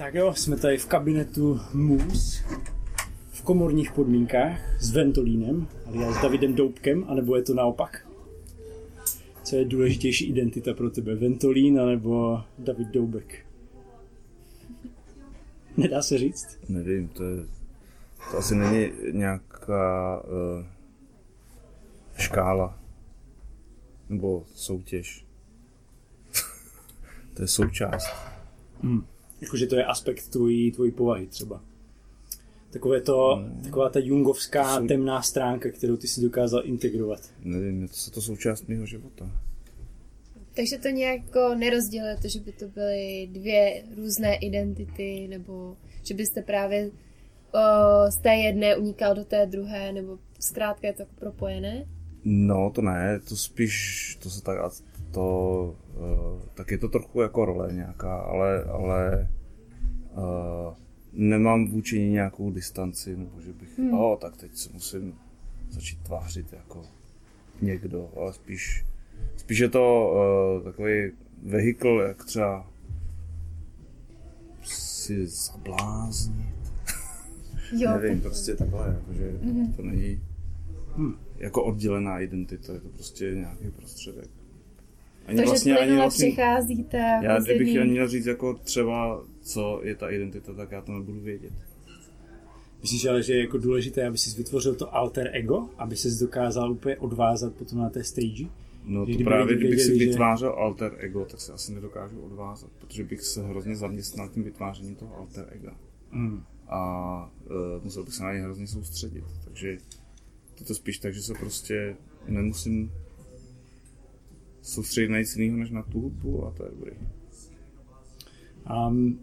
Tak jo, jsme tady v kabinetu Moose v komorních podmínkách s Ventolínem, ale s Davidem Doubkem, anebo je to naopak? Co je důležitější identita pro tebe, Ventolín anebo David Doubek? Nedá se říct? Nevím, to je, to asi není nějaká uh, škála nebo soutěž. to je součást. Hmm. Jakože to je aspekt tvojí, tvojí povahy třeba. Takové to, hmm. taková ta jungovská Jsou... temná stránka, kterou ty si dokázal integrovat. Nevím, je to, to součást mého života. Takže to nějak jako nerozdělujete, že by to byly dvě různé identity, nebo že byste právě o, z té jedné unikal do té druhé, nebo zkrátka je to jako propojené? No, to ne, to spíš, to se tak, to, uh, tak je to trochu jako role nějaká, ale, ale uh, nemám vůči ní nějakou distanci, nebo že bych, hmm. oh, tak teď se musím začít tvářit jako někdo, ale spíš, spíš je to uh, takový vehikl, jak třeba si zabláznit. Jo, Nevím, prostě takhle, jakože mm-hmm. to není hm, jako oddělená identita, je to prostě nějaký prostředek. Ani Takže vlastně, ani vlastně, přicházíte. Já kdybych chtěl měl říct jako třeba, co je ta identita, tak já to nebudu vědět. Myslíš ale, že je jako důležité, aby si vytvořil to alter ego, aby se dokázal úplně odvázat potom na té stage? No to právě, kdybych si vytvářel že... alter ego, tak se asi nedokážu odvázat, protože bych se hrozně zaměstnal tím vytvářením toho alter ega. Mm. A uh, musel bych se na ně hrozně soustředit. Takže je to spíš tak, že se prostě nemusím soustředit na nic jiného než na tu hudbu a to je dobrý. Um,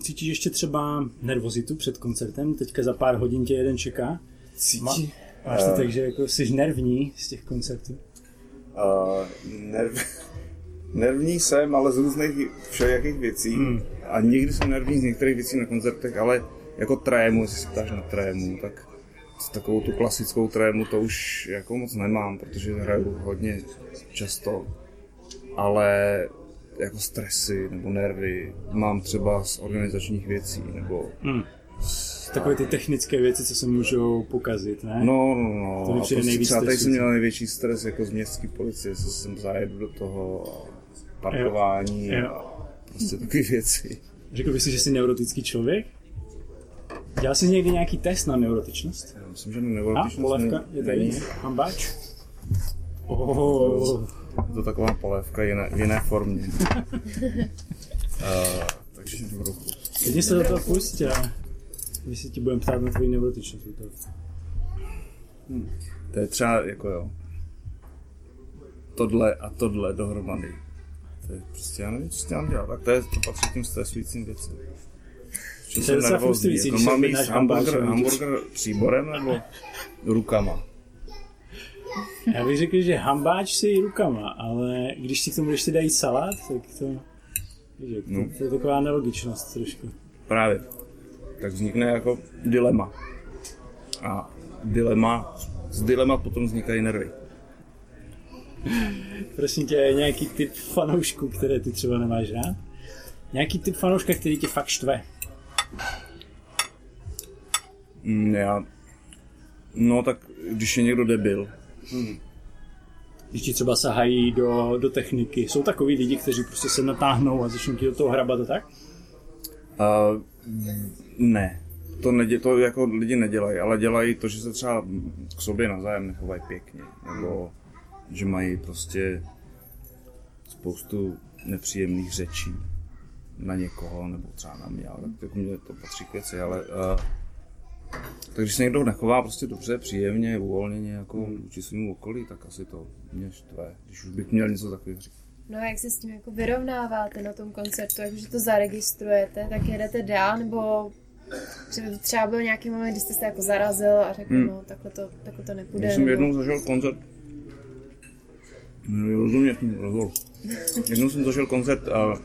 cítíš ještě třeba nervozitu před koncertem? Teďka za pár hodin tě jeden čeká. Cítí. máš to uh, tak, že jako jsi nervní z těch koncertů? Uh, nerv, nervní jsem, ale z různých všelijakých věcí. Hmm. A někdy jsem nervní z některých věcí na koncertech, ale jako trému, jestli se ptáš na trému, tak takovou tu klasickou trému to už jako moc nemám, protože hraju hodně často, ale jako stresy nebo nervy mám třeba z organizačních věcí nebo hmm. Takové ty technické věci, co se můžou pokazit, ne? No, no, no. To mi prostě nejvíc třeba tady jsem měl největší stres jako z městské policie, co jsem zajedu do toho parkování jo. Jo. a prostě takové věci. Řekl bys si, že jsi neurotický člověk? Dělal jsi někdy nějaký test na neurotičnost? Myslím, že na neurotičnost A, polévka je tady hambáč? Oh. Je to taková polévka jiné, v jiné formě. uh, takže dobrou Klidně se do toho pusť a my se ti budeme ptát na tvoji neurotičnost. Hmm. To je třeba jako jo. Tohle a tohle dohromady. To je prostě, já nevím, co s tím dělat. Tak to je, to patří tím stresujícím věcem. Že jsem nervózní. Jako mám jíst hamburger, hamburger příborem nebo rukama? Já bych řekl, že hambáč si rukama, ale když si k tomu ještě dají salát, tak to, víš, to, no. to je taková nelogičnost trošku. Právě. Tak vznikne jako dilema. A dilema, z dilema potom vznikají nervy. Prosím tě, nějaký typ fanoušku, které ty třeba nemáš rád? Nějaký typ fanouška, který tě fakt štve? Mm, já... No tak, když je někdo debil. Hmm. Když ti třeba sahají do, do techniky. Jsou takový lidi, kteří prostě se natáhnou a začnou ti do toho hrabat a tak? Uh, ne. To, nedě, to jako lidi nedělají, ale dělají to, že se třeba k sobě navzájem nechovají pěkně. Nebo že mají prostě spoustu nepříjemných řečí na někoho, nebo třeba na mě, ale tak jako mě to patří k věci, ale uh, tak když se někdo nechová prostě dobře, příjemně, uvolněně, jako hmm. vůči svým okolí, tak asi to mě štve, když už bych měl něco takového říct. No a jak se s tím jako vyrovnáváte na tom koncertu, jakože to zaregistrujete, tak jedete dál, nebo třeba byl nějaký moment, kdy jste se jako zarazil a řekl, hmm. no takhle to, takhle to nepůjde. Já jsem jednou zažil koncert, rozumět, rozhovor. Jednou jsem zažil koncert a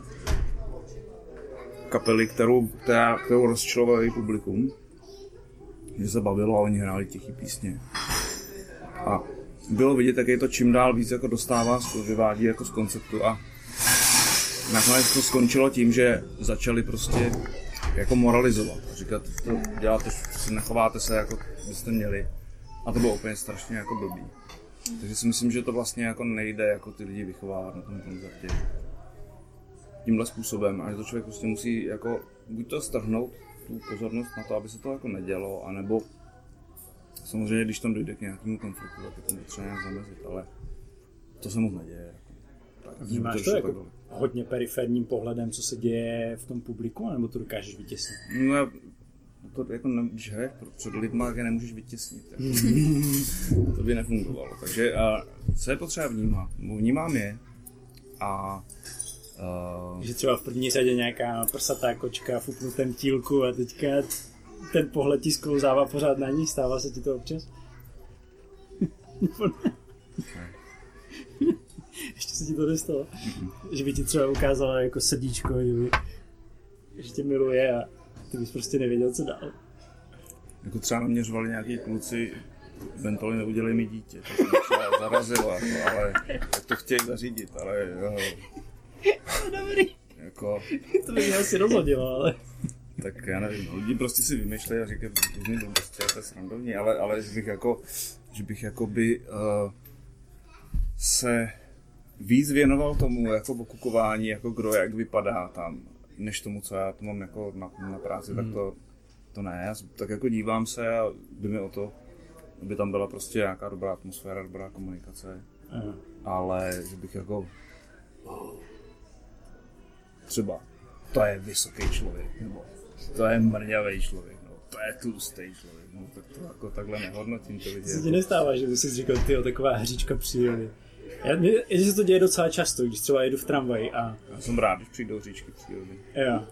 kapely, kterou, která, kterou rozčilovala její publikum, že se bavilo a oni hráli tichý písně. A bylo vidět, jak je to čím dál víc jako dostává, vyvádí jako z konceptu a nakonec to skončilo tím, že začali prostě jako moralizovat říkat, to děláte, si nechováte se jako byste měli. A to bylo úplně strašně jako blbý. Takže si myslím, že to vlastně jako nejde jako ty lidi vychovávat na tom koncertě tímhle způsobem a že to člověk prostě musí jako buď to strhnout tu pozornost na to, aby se to jako nedělo, anebo samozřejmě, když tam dojde k nějakému konfliktu, tak je to potřeba nějak zamezit, ale to se moc neděje. Jako. Tak, Vnímáš to jako hodně periferním pohledem, co se děje v tom publiku, nebo to dokážeš vytěsnit? No, já, to jako ne, když hraješ před lidma, je nemůžeš vytěsnit. Jako. to by nefungovalo. Takže a, co je potřeba vnímat? Vnímám je a Uh... Že třeba v první řadě nějaká prsatá kočka v upnutém tílku a teďka ten pohled ti sklouzává pořád na ní, stává se ti to občas? Ještě se ti to nestalo? Mm-hmm. Že by ti třeba ukázala jako srdíčko, že, by, že tě miluje a ty bys prostě nevěděl, co dál. Jako třeba mě řvali nějaký kluci, Ventoli neudělej mi dítě, to mě zarazilo, jako, ale jak to chtějí zařídit, ale jo, Dobrý. Jako... To by mě asi rozhodilo, ale... Tak já nevím, no, lidi prostě si vymýšlejí a říkají různý blbosti, to je srandovní, ale, ale že bych jako, že bych jakoby uh, se víc věnoval tomu jako okukování, jako kdo jak vypadá tam, než tomu, co já to mám jako na, na práci, hmm. tak to, to ne. Já tak jako dívám se a jde mi o to, aby tam byla prostě nějaká dobrá atmosféra, dobrá komunikace. Hmm. Ale že bych jako třeba to je vysoký člověk, nebo to je mrňavý člověk, no, to je tlustý člověk, no, tak to jako takhle nehodnotím to vidět. Se ti nestává, že bys si říkal, ty taková hříčka přírody. Já, mě, se to děje docela často, když třeba jedu v tramvaji a... Já jsem rád, když přijdou říčky přírody. Jo.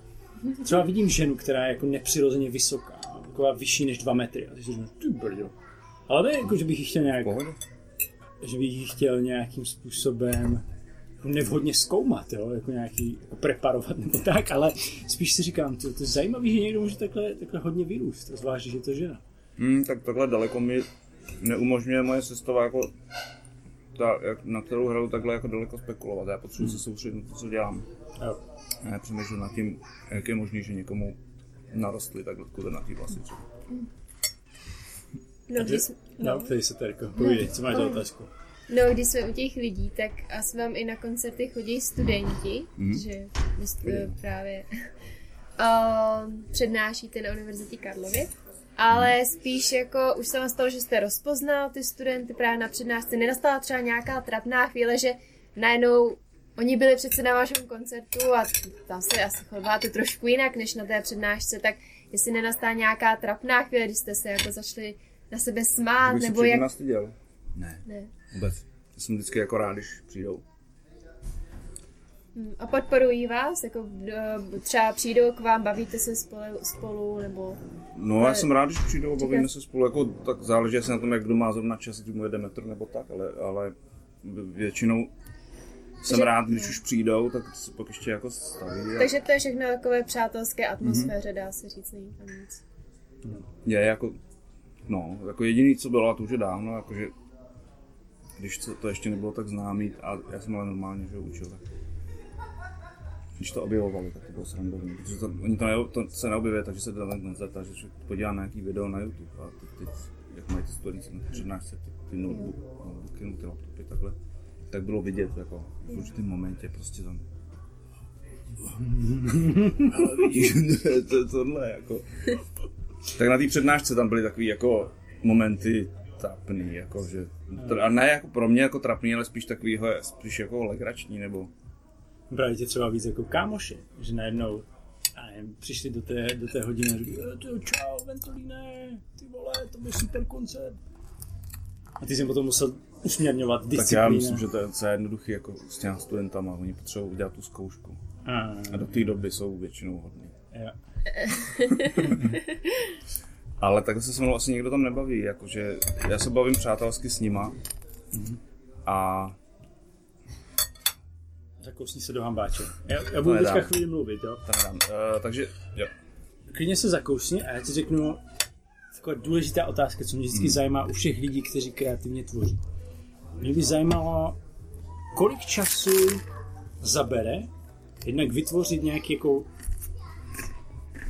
Třeba vidím ženu, která je jako nepřirozeně vysoká, taková vyšší než dva metry. A si říkám, ty brdo. Ale to je jako, že bych ji chtěl nějak... Že bych ji chtěl nějakým způsobem nevhodně zkoumat, jo, jako nějaký jako preparovat nebo tak, ale spíš si říkám, to, to je zajímavé, že někdo může takhle, takhle hodně vyrůst, zvlášť, že je to žena. Hmm, tak takhle daleko mi neumožňuje moje sestava jako ta, jak, na kterou hraju takhle jako daleko spekulovat. Já potřebuji hmm. se soustředit na to, co dělám. Jo. A já přemýšlím nad tím, jak je možné, že někomu narostly takhle ty vlasy třeba. No, ty, no, no. se Terko, povídej, co máš za otázku? No, když jsme u těch lidí, tak asi vám i na koncerty chodí studenti, mm-hmm. že vy jste právě uh, přednášíte na Univerzitě Karlově. Ale spíš jako už se vám stalo, že jste rozpoznal ty studenty právě na přednášce. Nenastala třeba nějaká trapná chvíle, že najednou oni byli přece na vašem koncertu a tam se asi chováte trošku jinak než na té přednášce, tak jestli nenastala nějaká trapná chvíle, když jste se jako začali na sebe smát, nebo jak... Ne. ne. Vůbec. Já jsem vždycky jako rád, když přijdou. Hmm, a podporují vás? Jako, třeba přijdou k vám, bavíte se spolu, spolu nebo... No já jsem rád, když přijdou a bavíme se spolu, jako, tak záleží asi na tom, jak kdo má zrovna čas, když mu jede metr nebo tak, ale, ale většinou jsem že, rád, když ne. už přijdou, tak se pak ještě jako staví. A... Takže to je všechno takové přátelské atmosféře, mm-hmm. dá se říct, není tam nic. Je jako, no, jako jediný, co bylo, a to už je dávno, jakože když to, ještě nebylo tak známý, a já jsem ale normálně že učil, tak když to objevovali, tak to bylo srandovní. Protože to, oni to, to se neobjevuje, takže se na koncert, že podívá na nějaký video na YouTube a teď, teď jak mají ty storíci na přednášce, ty, ty notebook, notebooky, no, ty laptopy, takhle, tak bylo vidět, jako v určitém momentě prostě tam ale vidíš, to, tohle, jako. Tak na té přednášce tam byly takový jako momenty, trapný, jako, že, a ne jako pro mě jako trapný, ale spíš takový, spíš jako legrační, nebo... Brali tě třeba víc jako kámoši, že najednou a nevím, přišli do té, do té hodiny a říkali, eh, čau, Ventolíne, ty vole, to byl super koncert. A ty jsi potom musel usměrňovat disciplínu. Tak já myslím, že to je, je jednoduchý jako s těmi studentama, oni potřebují udělat tu zkoušku. A, a do té doby jsou většinou hodní. Ja. Ale takhle se se mnou asi někdo tam nebaví, jakože já se bavím přátelsky s nima mm-hmm. a Zakousni se do hambáče. Já, já budu teďka chvíli mluvit, jo? To nedám. Uh, takže, jo. Klidně se zakousni a já ti řeknu taková důležitá otázka, co mě vždycky hmm. zajímá u všech lidí, kteří kreativně tvoří. Mě by zajímalo, kolik času zabere jednak vytvořit nějaký jako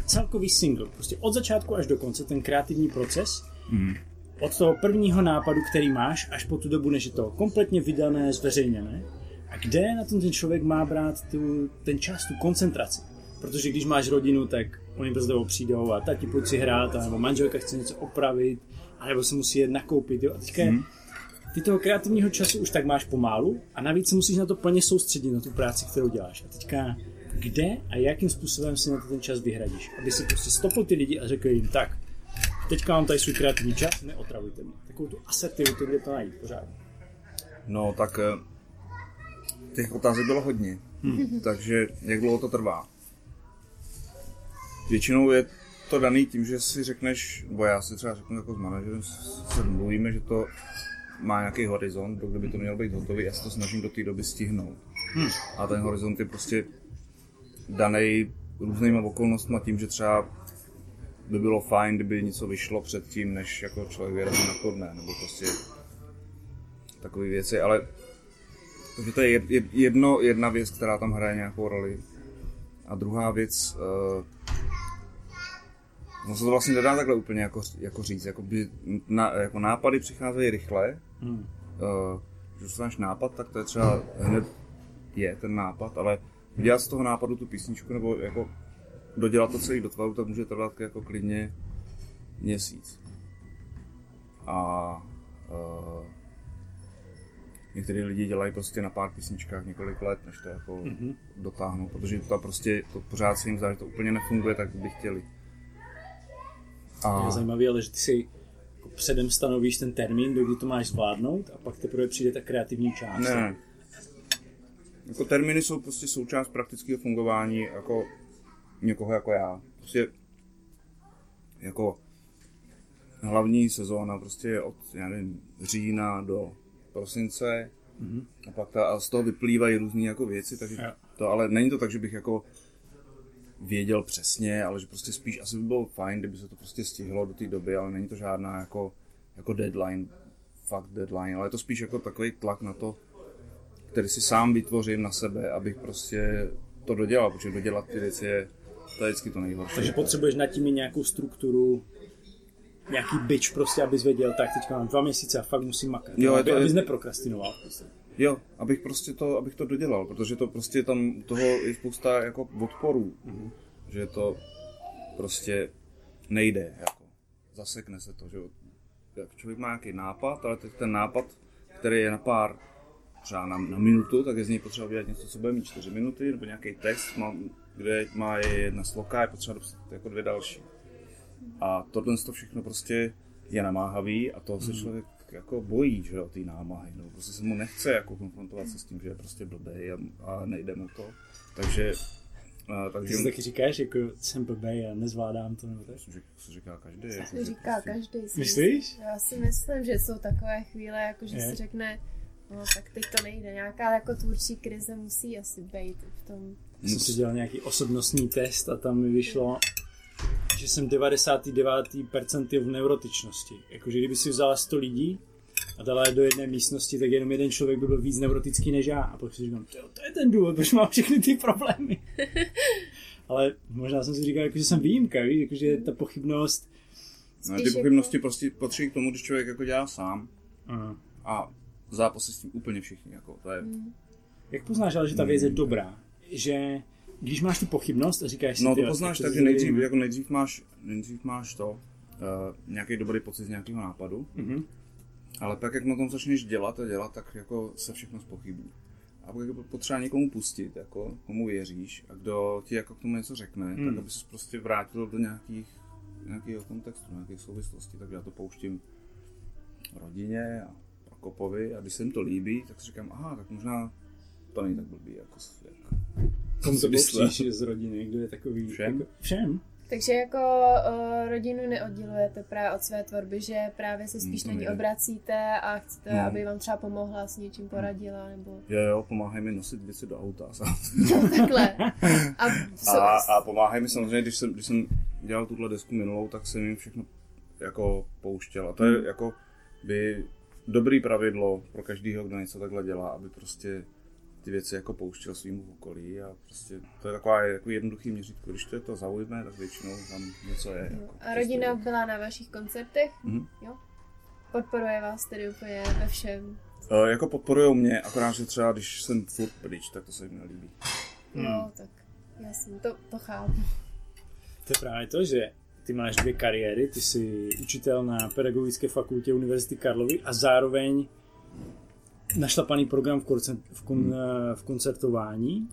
celkový single, prostě od začátku až do konce, ten kreativní proces, mm. od toho prvního nápadu, který máš, až po tu dobu, než je to kompletně vydané, zveřejněné, a kde na tom ten člověk má brát tu, ten čas, tu koncentraci. Protože když máš rodinu, tak oni bez toho přijdou a tati pojď si hrát, nebo manželka chce něco opravit, anebo se musí jet nakoupit. Jo. A teďka mm. ty toho kreativního času už tak máš pomálu a navíc se musíš na to plně soustředit, na tu práci, kterou děláš. A teďka kde a jakým způsobem si na to ten čas vyhradíš. Aby si prostě stopl ty lidi a řekl jim tak, teďka mám tady svůj kreativní čas, neotravujte mě. Takovou tu asertivitu, kde to najít pořád. No, tak eh, těch otázek bylo hodně. Hmm. Takže jak dlouho to trvá? Většinou je to daný tím, že si řekneš, bo já si třeba řeknu jako s manažerem, se mluvíme, že to má nějaký horizont, do by to mělo být hotový, já se to snažím do té doby stihnout. Hmm. A ten horizont je prostě daný různýma okolnostmi tím, že třeba by bylo fajn, kdyby něco vyšlo předtím, než jako člověk vyrazí na turné, nebo prostě takové věci, ale takže to je jedno, jedna věc, která tam hraje nějakou roli. A druhá věc, uh, no se to vlastně nedá takhle úplně jako, jako říct, jako, by, na, jako nápady přicházejí rychle, hmm. uh, když dostaneš nápad, tak to je třeba hned je ten nápad, ale udělat z toho nápadu tu písničku nebo jako dodělat to celý do tvaru, tak může trvat jako klidně měsíc. A uh, některý lidi dělají prostě na pár písničkách několik let, než to jako mm-hmm. dotáhnou, protože to prostě to pořád se jim zdá, že to úplně nefunguje tak, by chtěli. A... Je zajímavé, ale že ty si jako předem stanovíš ten termín, do kdy to máš zvládnout a pak teprve přijde ta kreativní část. Ne, jako termíny jsou prostě součást praktického fungování jako někoho jako já. Prostě jako hlavní sezóna prostě je od, já nevím, října do prosince mm-hmm. a pak ta, a z toho vyplývají různé jako věci, takže to, ale není to tak, že bych jako věděl přesně, ale že prostě spíš asi by bylo fajn, kdyby se to prostě stihlo do té doby, ale není to žádná jako, jako deadline, fakt deadline, ale je to spíš jako takový tlak na to, který si sám vytvořím na sebe, abych prostě to dodělal, protože dodělat ty věci je, to je vždycky to nejhorší. Takže potřebuješ nad tím nějakou strukturu, nějaký byč prostě, abys věděl, tak teď mám dva měsíce a fakt musím makat. Jo, aby, to abys neprokrastinoval. Prostě. Jo, abych prostě to, abych to dodělal, protože to prostě tam toho je spousta jako odporů, mm-hmm. že to prostě nejde, jako zasekne se to, že jak člověk má nějaký nápad, ale teď ten nápad, který je na pár třeba na, na minutu, tak je z něj potřeba udělat něco, co bude mít 4 minuty, nebo nějaký text, má, kde má jedna sloka, je potřeba dopsat jako dvě další. A tohle to všechno prostě je namáhavý a toho se hmm. člověk jako bojí, že o té námahy, no, prostě se mu nechce jako konfrontovat se s tím, že je prostě blbej a, a nejde mu to. Takže a, takže... Ty si taky říkáš, jako jsem blbej a nezvládám to, nebo tak? To říká každý. To jako, říká každý. Myslíš? Já si myslím, že jsou takové chvíle, jako že je. si řekne, No, tak teď to nejde. Nějaká jako tvůrčí krize musí asi být v tom. Já jsem si dělal nějaký osobnostní test a tam mi vyšlo, že jsem 99% v neurotičnosti. Jakože kdyby si vzala 100 lidí a dala je do jedné místnosti, tak jenom jeden člověk by byl víc neurotický než já. A pak si říkám, to je ten důvod, proč mám všechny ty problémy. Ale možná jsem si říkal, jako, že jsem výjimka, víš? Jako, že ta pochybnost... No, ty pochybnosti jako... prostě patří k tomu, když člověk jako dělá sám. Aha. A zápasy s tím úplně všichni. Jako, to je... Hmm. Jak poznáš, ale, že ta věc je dobrá? Že když máš tu pochybnost a říkáš si... No to poznáš tak, že nejdřív, jako nejdřív, máš, nejdřív máš to, uh, nějaký dobrý pocit z nějakého nápadu, mm-hmm. ale pak jak na tom začneš dělat a dělat, tak jako se všechno spochybní. A pak je potřeba někomu pustit, jako, komu věříš a kdo ti jako k tomu něco řekne, mm. tak aby se prostě vrátil do nějakých, nějakého kontextu, nějakých souvislostí, tak já to pouštím rodině a Kopovi a když se jim to líbí, tak si říkám, aha, tak možná to není tak blbý, jako, jak Komu to myslíš z rodiny, kdo je takový? Všem. Jako, všem. Takže jako uh, rodinu neoddělujete právě od své tvorby, že právě se spíš mm, na ní obracíte a chcete, no. aby vám třeba pomohla s něčím poradila, nebo... Jo, jo, pomáhaj mi nosit věci do auta. no, takhle. A, a, a pomáhaj mi samozřejmě, když jsem, když jsem dělal tuhle desku minulou, tak jsem jim všechno jako pouštěl. A to je mm. jako by dobrý pravidlo pro každého, kdo něco takhle dělá, aby prostě ty věci jako pouštěl svým okolí a prostě to je taková jako jednoduchý měřítko. Když to je to zaujme, tak většinou tam něco je. Jako A rodina byla na vašich koncertech? Mhm. Jo? Podporuje vás tedy úplně ve všem? Uh, jako podporujou mě, akorát, že třeba když jsem furt pryč, tak to se jim nelíbí. Hmm. Jo, tak jasně, to, to chápu. To je právě to, že ty máš dvě kariéry, ty jsi učitel na Pedagogické fakultě Univerzity Karlovy a zároveň našlapaný program v, koncert, v, kon, v koncertování.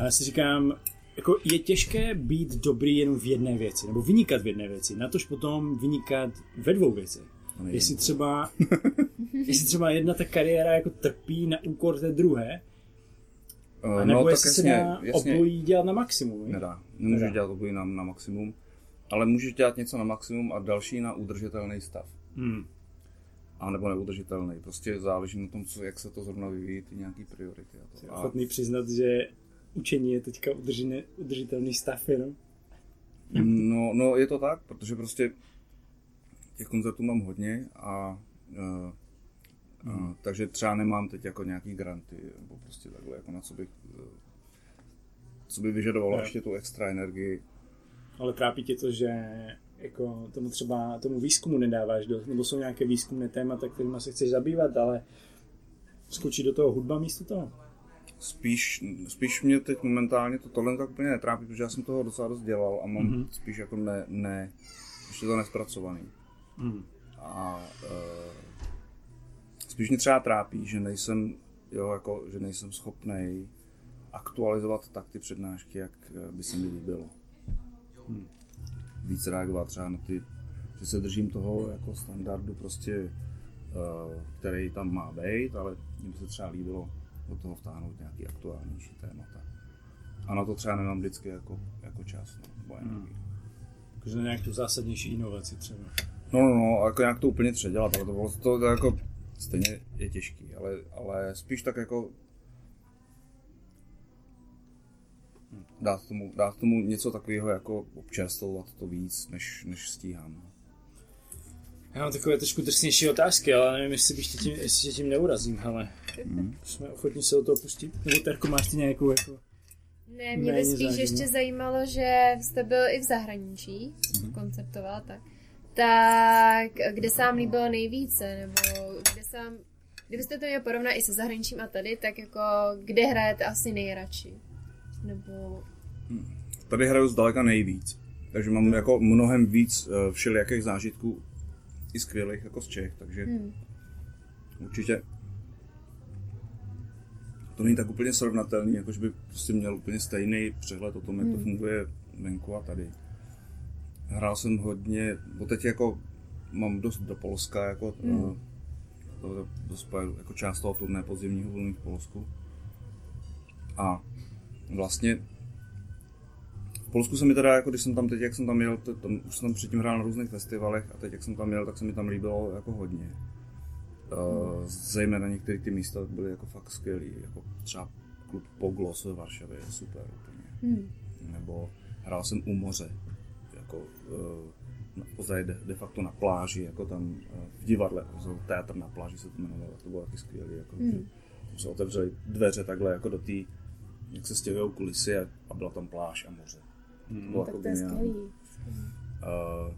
A já si říkám, jako je těžké být dobrý jenom v jedné věci, nebo vynikat v jedné věci, natož potom vynikat ve dvou věcech. Nejde. Jestli třeba, jestli třeba jedna ta kariéra jako trpí na úkor té druhé, Uh, a nebo no, tak jestli se jasně, dá jasně, obojí dělat na maximum. viď? nedá. Nemůžeš Nedá. dělat obojí na, na maximum, ale můžeš dělat něco na maximum a další na udržitelný stav. Hmm. A nebo neudržitelný. Prostě záleží na tom, co, jak se to zrovna vyvíjí, ty nějaký priority. A Jsi to. A, ochotný přiznat, že učení je teďka udržine, udržitelný stav jenom. no, no, je to tak, protože prostě těch koncertů mám hodně a uh, Uh, takže třeba nemám teď jako nějaký granty, nebo prostě takhle, jako na co bych, eh, co by vyžadovalo ještě tu extra energii. Ale trápí tě to, že jako tomu třeba tomu výzkumu nedáváš dost, nebo jsou nějaké výzkumné témata, kterými se chceš zabývat, ale skočí do toho hudba místo toho. Spíš, spíš mě teď momentálně to tohle tak úplně netrápí, protože já jsem toho docela dost dělal a mám Mhm. mm-hmm. spíš jako ne, ne, ještě to nespracovaný. Hmm. A uh, spíš mě třeba trápí, že nejsem, jo, jako, že nejsem schopný aktualizovat tak ty přednášky, jak eh, by se mi líbilo. Hmm. Víc reagovat třeba na ty, že se držím toho jako standardu prostě, uh, který tam má být, ale mně by se třeba líbilo do toho vtáhnout nějaký aktuálnější témata. A na to třeba nemám vždycky jako, jako čas, no, nebo energii. Takže na nějak tu zásadnější inovaci třeba. No, no, no, jako nějak to úplně předělat, ale to bylo to, to jako stejně je těžký, ale, ale spíš tak jako dát tomu, dát tomu něco takového jako občerstvovat to víc, než, než stíhám. no. Já mám takové trošku drsnější otázky, ale nevím, jestli, bych tě tím, jestli tě tím neurazím, ale Mhm. jsme ochotní se o to pustit. Nebo Terko, máš ty nějakou jako... Ne, mě by spíš záživné. ještě zajímalo, že jste byl i v zahraničí, koncertoval, tak. Tak, kde se vám líbilo nejvíce, nebo kde se vám, kdybyste to měl porovnat i se zahraničím a tady, tak jako kde hrajete asi nejradši? Nebo, Tady hraju zdaleka nejvíc, takže mám jako mnohem víc eh, všelijakých zážitků i skvělých jako z Čech, takže hm, určitě to není tak úplně srovnatelný, jako že by prostě měl úplně stejný přehled o tom, jak to funguje venku a tady. Hrál jsem hodně, bo teď jako mám dost do Polska, jako mm. to je dost jako část toho turné podzimního volný v Polsku. A vlastně Polsku se mi teda, jako když jsem tam teď, jak jsem tam jel, to, tam, už jsem tam předtím hrál na různých festivalech a teď, jak jsem tam jel, tak se mi tam líbilo jako hodně. Uh, zejména některé ty místa byly jako fakt skvělý, jako třeba klub Poglos ve Varšavě je super úplně. hm, Nebo hrál jsem u moře, jako uh, později de, de, facto na pláži, jako tam uh, v divadle, jako teatr na pláži se to jmenovalo, to bylo taky skvělý, jako, Hmm. že tam se otevřely dveře takhle jako do té, jak se stěhují kulisy a, a byla tam pláž a moře. To bylo tak jako to je geniální. skvělý. Uh,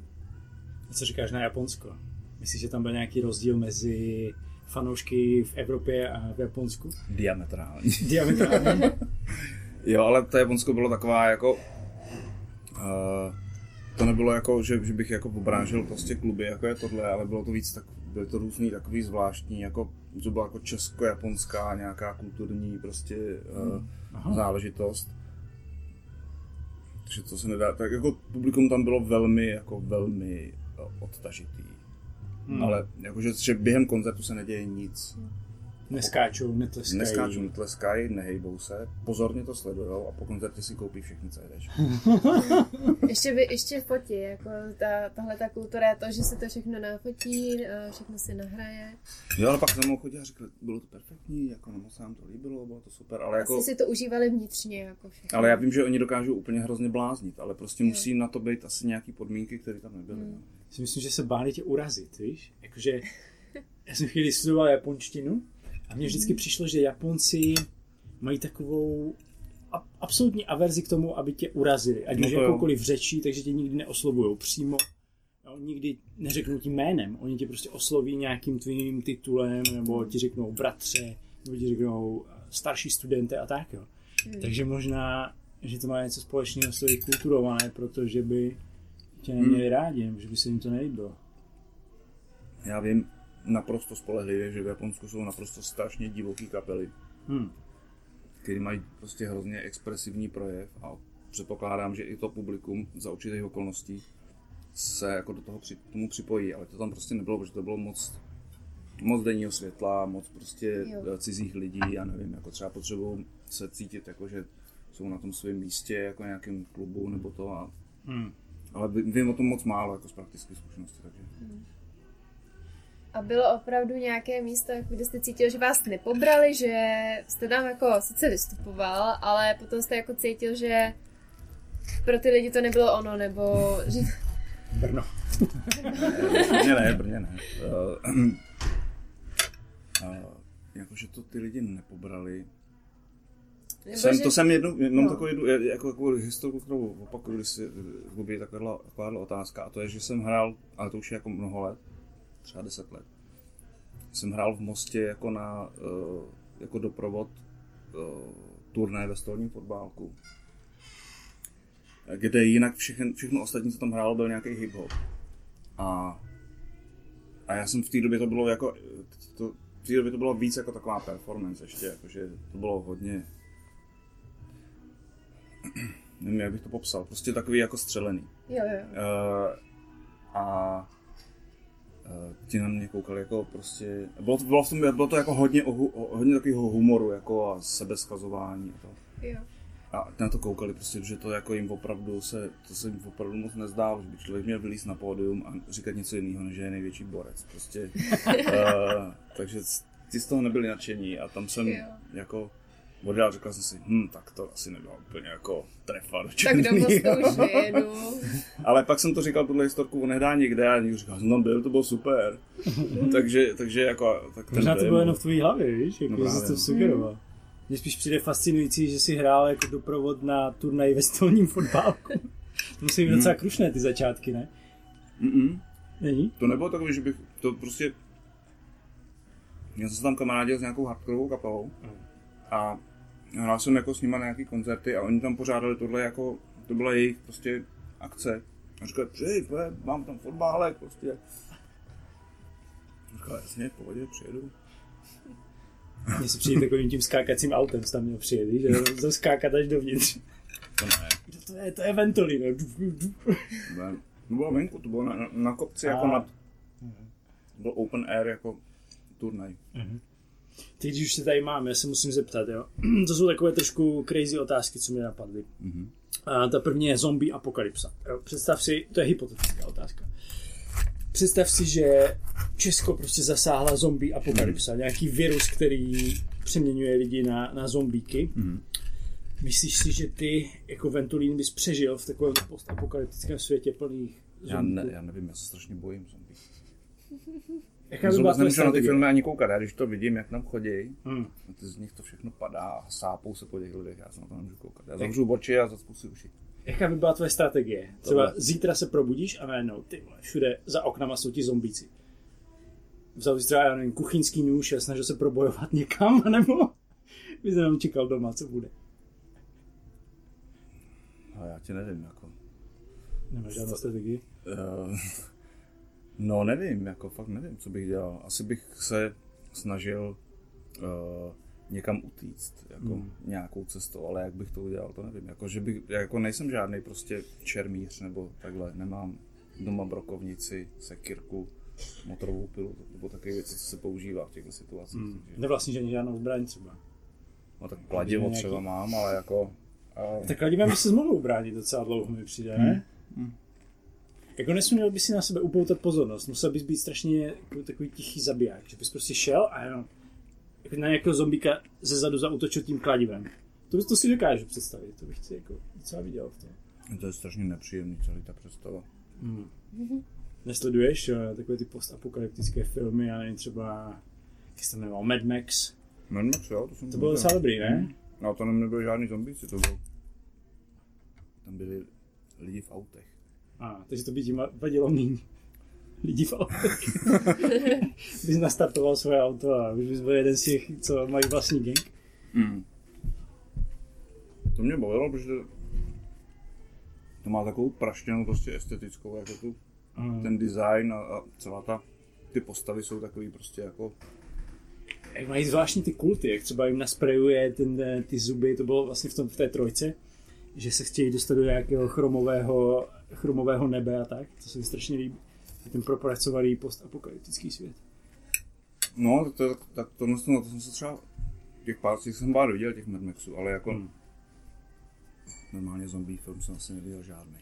Co říkáš na Japonsko? Myslíš, že tam byl nějaký rozdíl mezi fanoušky v Evropě a v Japonsku? diametrální. Diametrálně? Jo, ale to Japonsko bylo taková jako... Uh, to nebylo jako, že, že bych jako obrážel prostě kluby, jako je tohle, ale bylo to víc tak, byly to různý takový zvláštní, jako, to byla jako česko-japonská nějaká kulturní prostě uh, Aha. záležitost. Takže to se nedá, tak jako publikum tam bylo velmi, jako velmi uh, odtažitý. Hmm. Ale jakože že během koncertu se neděje nic. Neskáčou, netleskají. Neskáčou, netleskají, nehejbou se, pozorně to sledujou a po koncertě si koupí všechny CDčky. Ještě, by, ještě v potí, jako ta, tahle ta kultura je to, že se to všechno nafotí, a všechno si nahraje. Jo, ale pak za mnou chodili a řekli, bylo to perfektní, jako no, moc se nám to líbilo, bylo to super, ale jako... Asi si to užívali vnitřně, jako všechno. Ale já vím, že oni dokážou úplně hrozně bláznit, ale prostě musí na to být asi nějaký podmínky, které tam nebyly. no. Si myslím, že se báli tě urazit, víš? Jakože já jsem chvíli studoval japonštinu a mně vždycky přišlo, že Japonci mají takovou absolutní averzi k tomu, aby tě urazili. Ať No už jakoukoliv řečí, takže tě nikdy neoslovují přímo. Jo, nikdy neřeknou tím jménem. Oni tě prostě osloví nějakým tvým titulem, nebo ti řeknou bratře, nebo ti řeknou eh, starší studente a tak. Jo. Hmm. Takže možná, že to má něco společného s tou kulturou, ne protože by tě neměli rádi, nebo že by se jim to nelíbilo. Já vím naprosto spolehlivě, že v Japonsku jsou naprosto strašně divoký kapely, Hmm. který mají prostě hrozně expresivní projev a předpokládám, že i to publikum za určitých okolností se jako do toho při, tomu připojí, ale to tam prostě nebylo, protože to bylo moc moc denního světla, moc prostě Jo. cizích lidí, já nevím, jako třeba potřebují se cítit jako, že jsou na tom svém místě, jako nějakém klubu nebo to a Hmm. ale ví- vím o tom moc málo jako z praktické zkušenosti, takže A bylo opravdu nějaké místo, kde jste cítil, že vás nepobrali, že jste tam jako sice vystupoval, ale potom jste jako cítil, že pro ty lidi to nebylo ono, nebo že... Brno. Brně ne, Brně ne. Uh, uh, jakože to ty lidi nepobrali. nebo Jsem, že... to jsem jednu, jenom No. takovou jednu, jako, jako historku, kterou opakuju, když si hlubi taková, taková otázka, a to je, že jsem hrál, ale to už je jako mnoho let, třeba deset let, jsem hrál v Mostě jako na, uh, jako doprovod uh, turné ve stolním fotbálku, kde jinak všechno, všechno ostatní, co tam hrálo, byl nějaký hip-hop. A, a já jsem v té době to bylo jako, to, v té době to bylo víc jako taková performance ještě, jakože to bylo hodně, nevím, jak bych to popsal, prostě takový jako střelený. Jo, jo. Uh, a ti na mě koukali jako prostě, bylo to, bylo, v tom, bylo to jako hodně, o, hu- o, hodně takového humoru jako a sebeskazování a to. jo. A na to koukali prostě, že to jako jim opravdu se, to se jim opravdu moc nezdá, že by člověk měl vylíst na pódium a říkat něco jiného, než že je největší borec. Prostě, uh, takže ti z toho nebyli nadšení a tam jsem Jo. jako odjel, řekl jsem si, hm, tak to asi nebylo úplně jako trefa do Tak do černýho. mostu už jedu. Ale pak jsem to říkal, tuhle historku on nehdá nikde a někdo říkal, no byl, to bylo super. takže, takže jako, tak ten Možná to bylo jenom v tvý hlavě, víš, jako No no, jsi to sugeroval. Mně spíš přijde fascinující, že si hrál jako doprovod na turnaj ve stolním fotbálku. To musí být Hmm. docela krušné ty začátky, ne? Mm-mm. Není? To nebylo takové, že bych to prostě... Já jsem se tam kamarádil s nějakou hardcoreovou kapelou a hrál jsem jako s nima na nějaký koncerty a oni tam pořádali tohle jako, to byla jejich prostě akce. A říkali, přijď, mám tam fotbálek, prostě. Říkal, jasně, v pohodě, přijedu. Mně se přijde takovým tím skákacím autem, tam měl přijet, že to skákat až dovnitř. To ne, Kdo to je? To je Ventolino. Duf. ne. To bylo venku, to bylo na, na, na kopci jako A. nad... To byl open air jako turnaj. Teď, když už se tady máme, já se musím zeptat, jo. To jsou takové trošku crazy otázky, co mě napadly. Mhm. A ta první je zombie apokalypsa. Jo, představ si, to je hypotetická otázka. Představ si, že Česko prostě zasáhla zombie apokalypsa, nějaký virus, který přeměňuje lidi na, na zombíky. Mhm. Myslíš si, že ty jako Ventolín bys přežil v takovém postapokalyptickém světě plných Já, zombíků? ne, já nevím, já se strašně bojím zombie. Jaká Já by vůbec nemůžu na ty filmy ani koukat, já když to vidím, jak tam chodí, Hmm. z nich to všechno padá a sápou se po těch lidech, já se na to nemůžu koukat. Já zavřu oči a zacpu si uši. Jaká by byla tvoje strategie? Třeba Tohle. zítra se probudíš a najednou, ty vole, všude za oknama jsou ti zombíci. Vzal bys třeba, já nevím, kuchyňský nůž a snažil se probojovat někam, anebo bys jenom čekal doma, co bude. A já ti nevím, jako. Nemáš žádnou strategii? Uh, no nevím, jako fakt nevím, co bych dělal. Asi bych se snažil uh, někam utíct, jako Hmm. hmm. nějakou cestou, ale jak bych to udělal, to nevím. Jako, že bych, jako nejsem žádný prostě čermíř nebo takhle, nemám doma brokovnici, sekirku, motorovou pilu, nebo takové věci, co se používá v těchto situacích. Hmm. Takže, Nevlastníš ani žádnou zbraň třeba. no tak kladivo nějaký- třeba mám, ale jako... Uh, Tak kladivem by se mohl ubránit docela dlouho, mi přijde, ne? Hmm. Jako nesměl by si na sebe upoutat pozornost, musel bys být strašně jako takový tichý zabiják, že bys prostě šel a jenom jako na nějakého zombíka ze zadu zautočil tím kladivem. To, to si dokážu představit, to bych si jako docela viděl v tom. to je strašně nepříjemný celý ta představa. Hmm. Nesleduješ eh, takové ty postapokalyptické filmy, já nevím, třeba, jak se to jmenovalo, Mad Max. Mad Max, jo, to jsem To bylo docela dobrý, ne? No to nebyly žádný zombíci, to bylo... Tam byli lidi v autech. A, takže to by ti vadilo míň. Lidi v autech. bys nastartoval svoje auto a už bys byl jeden z těch, co mají vlastní gang. Mm. To mě bavilo, protože to má takovou praštěnou prostě estetickou, jako tu, Mm. ten design a, a celá ta, ty postavy jsou takový prostě jako, Jak mají zvláštní ty kulty, jak třeba jim nasprejuje ten, eh, ty zuby, to bylo vlastně v, tom, v té trojce, že se chtějí dostat do nějakého chromového, chromového nebe a tak, to se mi strašně líbí. Je ten propracovaný postapokalyptický svět. no, tak, to, tak to, to, to, to jsem se třeba, těch pár těch jsem pár viděl, těch Mad Maxů, ale jako Hmm. normálně zombie film jsem asi neviděl žádný.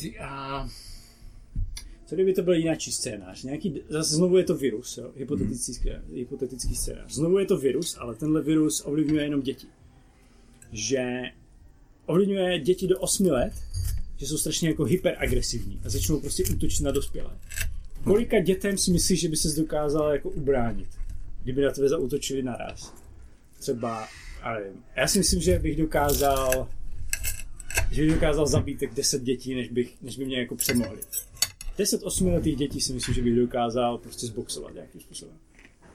Ty a... Co kdyby to byl jináčí scénář? Nějaký, zase znovu je to virus, jo? Hypotetický, mm. hypotetický scénář. Znovu je to virus, ale tenhle virus ovlivňuje jenom děti. Že ovlivňuje děti do 8 let, že jsou strašně jako hyperagresivní a začnou prostě útočit na dospělé. Kolika dětem si myslíš, že by se dokázal jako ubránit, kdyby na tebe zautočili naraz? Třeba, ale. Já si myslím, že bych dokázal že bych dokázal zabít tak 10 dětí, než, bych, než by mě jako přemohli. 10 osmiletých dětí si myslím, že bych dokázal prostě zboxovat nějakým způsobem.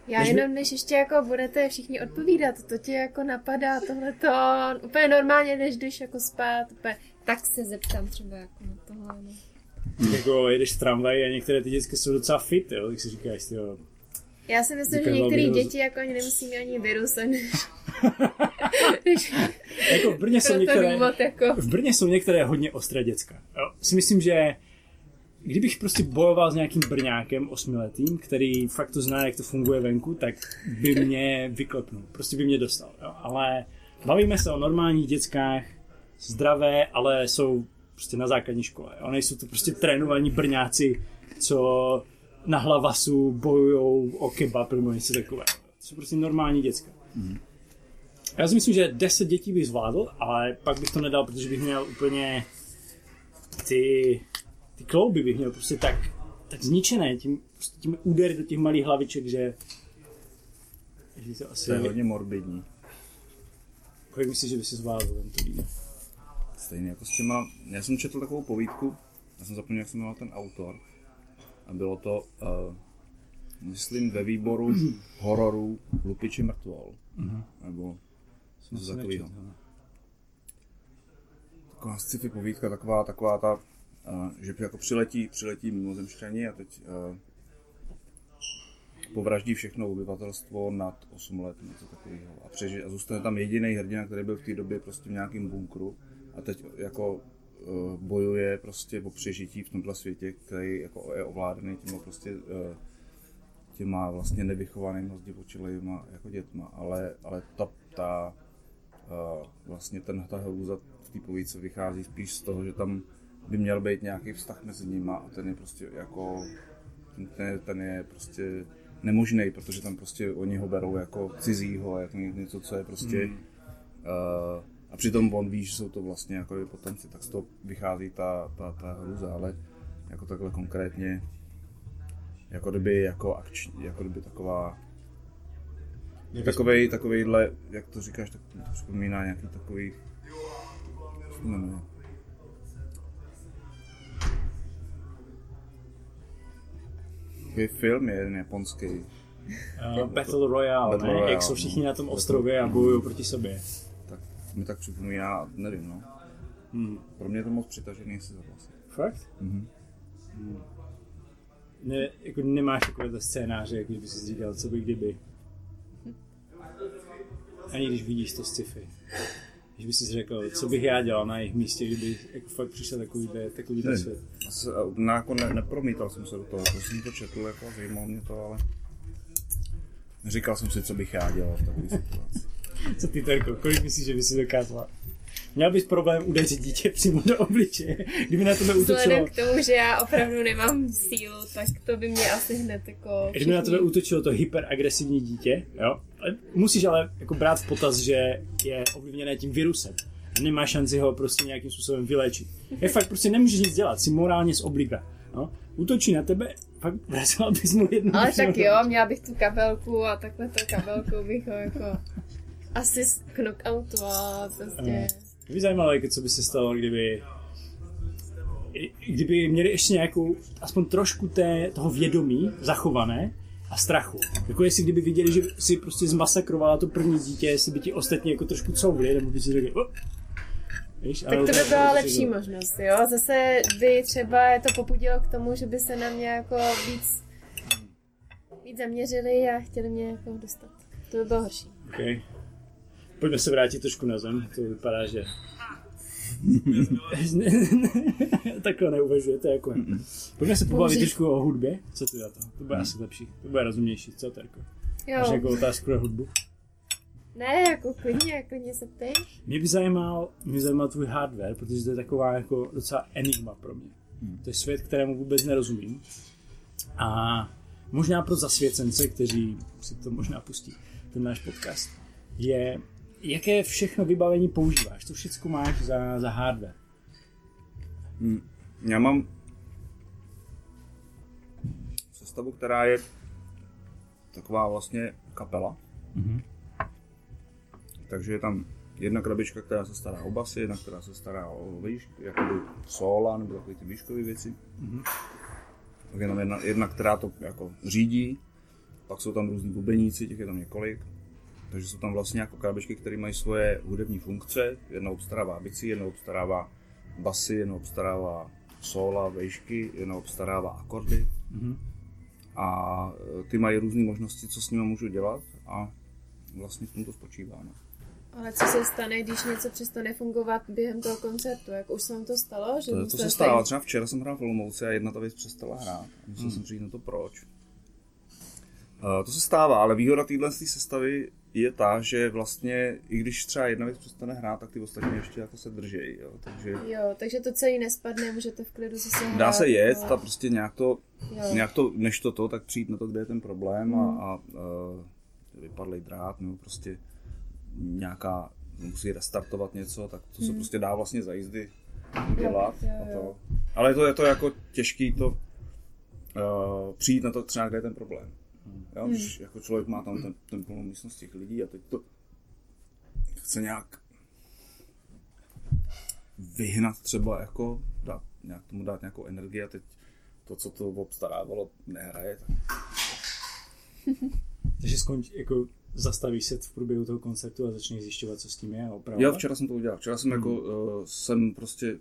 Já Než by- jenom, než ještě jako budete všichni odpovídat, to tě jako napadá tohleto úplně normálně, než jdeš jako spát, úplně, tak se zeptám třeba jako na tohle. No. Jako jedeš v tramvaji a některé ty dětské jsou docela fit, jo, tak si říkáš, jo. Já si myslím, že Říkám, některé děti jako ani nemusí mít ani virus, Jako v Brně jsou některé, důvod jako. v Brně jsou některé hodně ostré děcka. Jo. Si myslím, že kdybych prostě bojoval s nějakým brňákem osmiletým, který fakt to zná, jak to funguje venku, tak by mě vyklepnul. Prostě by mě dostal. Jo. Ale bavíme se o normálních dětskách, zdravé, ale jsou prostě na základní škole. Jo. Nejsou to prostě trénovaní brňáci, co na hlavasu bojují o kebab nebo něco takového. To jsou prostě normální děcka. Já si myslím, že 10 dětí bych zvládl, ale pak bych to nedal, protože bych měl úplně ty, ty klouby bych měl prostě tak, tak zničené tím, prostě tím údery do těch malých hlaviček, že, že to asi... To je hodně morbidní. Kolik myslíš, že by si zvládl ten to líne? Stejně jako s těma, já jsem četl takovou povídku, já jsem zapomněl, jak se jmenoval ten autor. A bylo to, uh, myslím, ve výboru hororů Lupiči mrtvol. Nebo něco takového. Taková sci-fi povídka, taková, taková ta, uh, že jako přiletí, přiletí mimozemšťani a teď uh, povraždí všechno obyvatelstvo nad 8 let, něco takového. A, přeži, a zůstane tam jediný hrdina, který byl v té době prostě v nějakém bunkru a teď jako uh, bojuje prostě o přežití v tomhle světě, který jako je ovládaný těma prostě uh, těma vlastně nevychovanýma zdivočilejma jako dětma, ale, ale ta, ta uh, vlastně ten, ta hrůza v té povídce vychází spíš z toho, že tam by měl být nějaký vztah mezi nima a ten je prostě jako ten, je- ten je prostě nemožný, protože tam prostě oni ho berou jako cizího, jako něco, co je prostě Hmm. uh, a přitom on ví, že jsou to vlastně jako potomci, tak z toho vychází ta, ta, ta hruza, ale jako takhle konkrétně jako kdyby jako akční, jako kdyby taková takovej, takovejhle, jak to říkáš, tak to připomíná nějaký takový, jmenuje? Takový film je jeden japonský. Uh, Battle Royale, Battle ne? Royale, Jak jsou všichni no. na tom ostrově a bojují proti sobě. Tak mi tak připomíná, nevím no. Hmm. Pro mě je to moc přitažený si vlastně. Fakt? Mhm. Hmm. Ne, jako nemáš takovéhle scénáře, jako kdyby si říkal, co by kdyby. Ani když vidíš to sci-fi. Když by si řekl, co bych já dělal na jejich místě, kdyby jako fakt přišel takovýhle, takovýhle Ne. svět. Na, jako ne, nepromítal jsem se do toho, to jsem to četl, jako zajímalo mě to, ale neříkal jsem si, co bych já dělal v takové situaci. Co ty, Terko, kolik myslíš, že by si dokázala? Měl bys problém udeřit dítě přímo do obličeje, kdyby na tebe útočilo, Vzhledem k tomu, že já opravdu nemám sílu, tak to by mě asi hned jako kdyby na tebe útočilo to hyperagresivní dítě, jo? Ale Musíš ale jako brát v potaz, že je ovlivněné tím virusem. A nemá šanci ho prostě nějakým způsobem vyléčit. Je fakt prostě nemůžeš nic dělat, jsi morálně z obliga. No? Útočí na tebe, fakt vracela bys mu jednu Ale tak jo, měla bych tu kabelku a takhle to kabelkou bych ho jako... asi a prostě... Mě by zajímalo, jako co by se stalo, kdyby kdyby měli ještě nějakou, aspoň trošku té, toho vědomí zachované a strachu. Jako jestli kdyby viděli, že si prostě zmasakrovala to první dítě, jestli by ti ostatní jako trošku couvli, nebo by si řekli, oh. Víš, Tak to by byla lepší možnost, jo. Zase by třeba je to popudilo k tomu, že by se na mě jako víc, víc zaměřili a chtěli mě jako dostat. To by bylo horší. Okay. Pojďme se vrátit trošku na zem, to vypadá, že... Takhle neuvažujete jako. Pojďme se pobavit trošku o hudbě. Co ty za to? To bude asi lepší. To bude rozumnější. Co to jako? Máš Jo. jako otázku na hudbu? Ne, jako klidně, klidně se ptej. Mě by zajímal, mě zajímal tvůj hardware, protože to je taková jako docela enigma pro mě. To je svět, kterému vůbec nerozumím. A možná pro zasvěcence, kteří si to možná pustí, ten náš podcast, je, jaké všechno vybavení používáš, co všechno máš za, za hardware. Já mám sestavu, která je taková vlastně kapela. Mhm. Takže je tam jedna krabička, která se stará o basy, jedna, která se stará o výšky, jakoby sola nebo takové ty výškové věci. Pak je tam jedna, jedna, která to jako řídí, pak jsou tam různí bubeníci, těch je tam několik. Takže jsou tam vlastně jako krabičky, které mají svoje hudební funkce. Jedna obstarává bicí, jedna obstarává basy, jedna obstarává sola, vejšky, jedna obstarává akordy. Mhm. A e, ty mají různé možnosti, co s nimi můžu dělat a vlastně v tom to spočívá. No. Ale co se stane, když něco přestane fungovat během toho koncertu? Jak už se vám to stalo? Že To, to se stává, třeba včera jsem hrál v Olomouci a jedna ta věc přestala hrát. A Musel jsem přijít na to proč. Uh, to se stává, ale výhoda téhle sestavy je ta, že vlastně, i když třeba jedna věc přestane hrát, tak ty ostatní ještě jako se držejí. Jo. Takže Jo, takže to celý nespadne, můžete v klidu zase hrát. dá se jet jo. a prostě nějak to, Jo. nějak to, než to to, tak přijít na to, kde je ten problém a, a uh, vypadlej drát, nebo prostě nějaká, musí restartovat něco, tak to se prostě dá vlastně za jízdy dělat. Jo, A jo. to. Ale je to, je to jako těžký to uh, přijít na to třeba, kde je ten problém. Jo, když jako člověk má tam ten, ten plnou místnost těch lidí a teď to chce nějak vyhnat třeba jako, dát, nějak tomu dát nějakou energii a teď to, co to obstarávalo, nehraje, tak Takže skonč, jako zastavíš se v průběhu toho koncertu a začneš zjišťovat, co s tím je a opravovat. Jo, včera jsem to udělal. Včera jsem jako, uh, jsem prostě